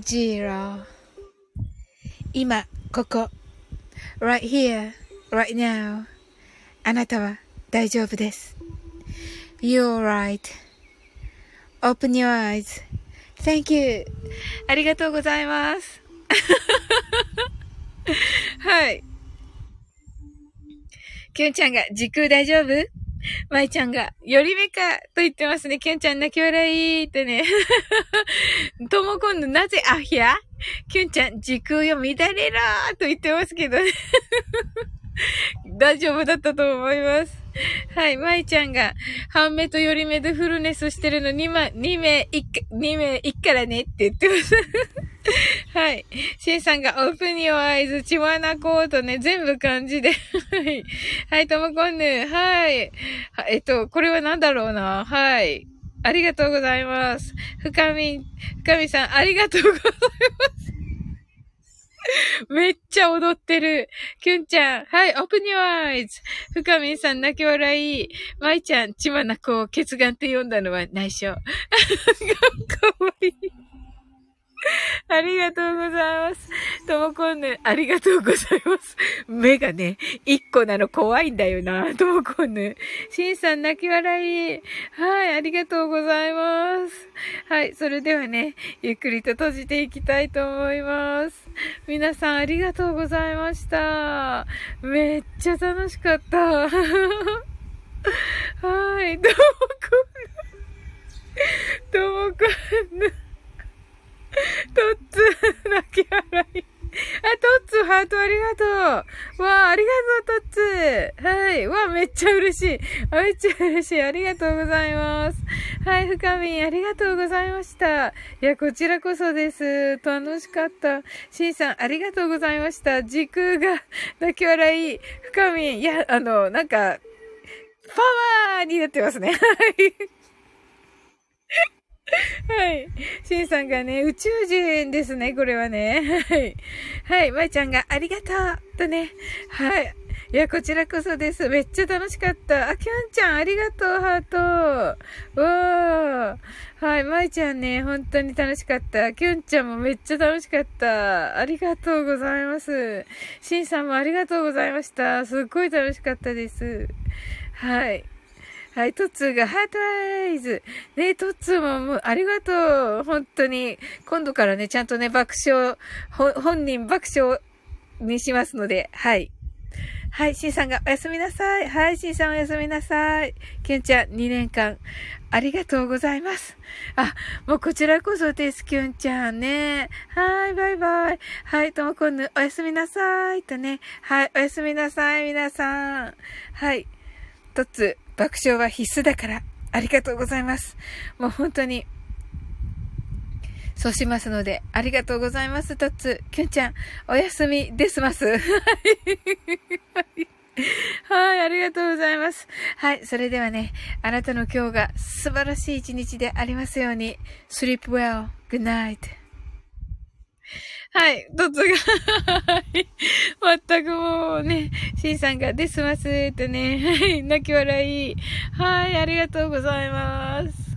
Zero 今、ここ right here, right now あなたは大丈夫です You're right.Open your eyes.Thank you. ありがとうございます。はい。きゅんちゃんが時空大丈夫 まいちゃんが、よりめかと言ってますね。きゅんちゃん泣き笑いってね。とも今度なぜあひゃ？きゅんちゃん、時空よ乱れろと言ってますけどね。大丈夫だったと思います。はい、舞ちゃんが、半目と寄り目でフルネスしてるの2枚、2名、2名、いっからねって言ってます。はい。シンさんが、オープニオアイズ、チワナコートね、全部漢字で。はい。はい、ともこんぬ。はい。えっと、これは何だろうな。はい。ありがとうございます。深み、深みさん、ありがとうございます。めっちゃ踊ってる。キュンちゃん。はい、オープニュアイズ。深みさん泣き笑い。舞ちゃん、ちまなこを決眼って読んだのは内緒。かわいい。ありがとうございます。ともこんぬ、ありがとうございます。目がね、一個なの怖いんだよな。ともこんぬ。しんさん泣き笑い。はい、ありがとうございます。はい、それではね、ゆっくりと閉じていきたいと思います。皆さんありがとうございました。めっちゃ楽しかった。はい、ともこんぬ。ともこんぬ。トッツー、泣き笑い。あ、トッツー、ハートありがとう。わあ、ありがとう、トッツー。はい。わあ、めっちゃ嬉しい。めっちゃ嬉しい。ありがとうございます。はい、深みん、ありがとうございました。いや、こちらこそです。楽しかった。シンさん、ありがとうございました。時空が泣き笑い。深みん、いや、あの、なんか、パワーになってますね。はい。はい。シンさんがね、宇宙人ですね、これはね。はい。はい。まいちゃんがありがとうとね。はい。いや、こちらこそです。めっちゃ楽しかった。あ、きゅんちゃん、ありがとう、ハート。わー。はい、まいちゃんね、本当に楽しかった。きゅんちゃんもめっちゃ楽しかった。ありがとうございます。しんさんもありがとうございました。すっごい楽しかったです。はい。はい、トッツーがハートアイズ。ね、トッツーももうありがとう。本当に。今度からね、ちゃんとね、爆笑、本人爆笑にしますので、はい。はい、シンさんがおやすみなさい。はい、シンさんおやすみなさい。ケンちゃん2年間ありがとうございます。あ、もうこちらこそです、キュンちゃんね。はい、バイバイ。はい、ともこんぬ、おやすみなさい。とね。はい、おやすみなさい、皆さん。はい。トッツー、爆笑は必須だから。ありがとうございます。もう本当に。そうしますので、ありがとうございます、トッツー。キュンちゃん、おやすみですます。はい。はい、ありがとうございます。はい、それではね、あなたの今日が素晴らしい一日でありますように。sleep well, good night. はい、どつがはい全くもうね、シンさんがですますってね、はい、泣き笑い。はい、ありがとうございます。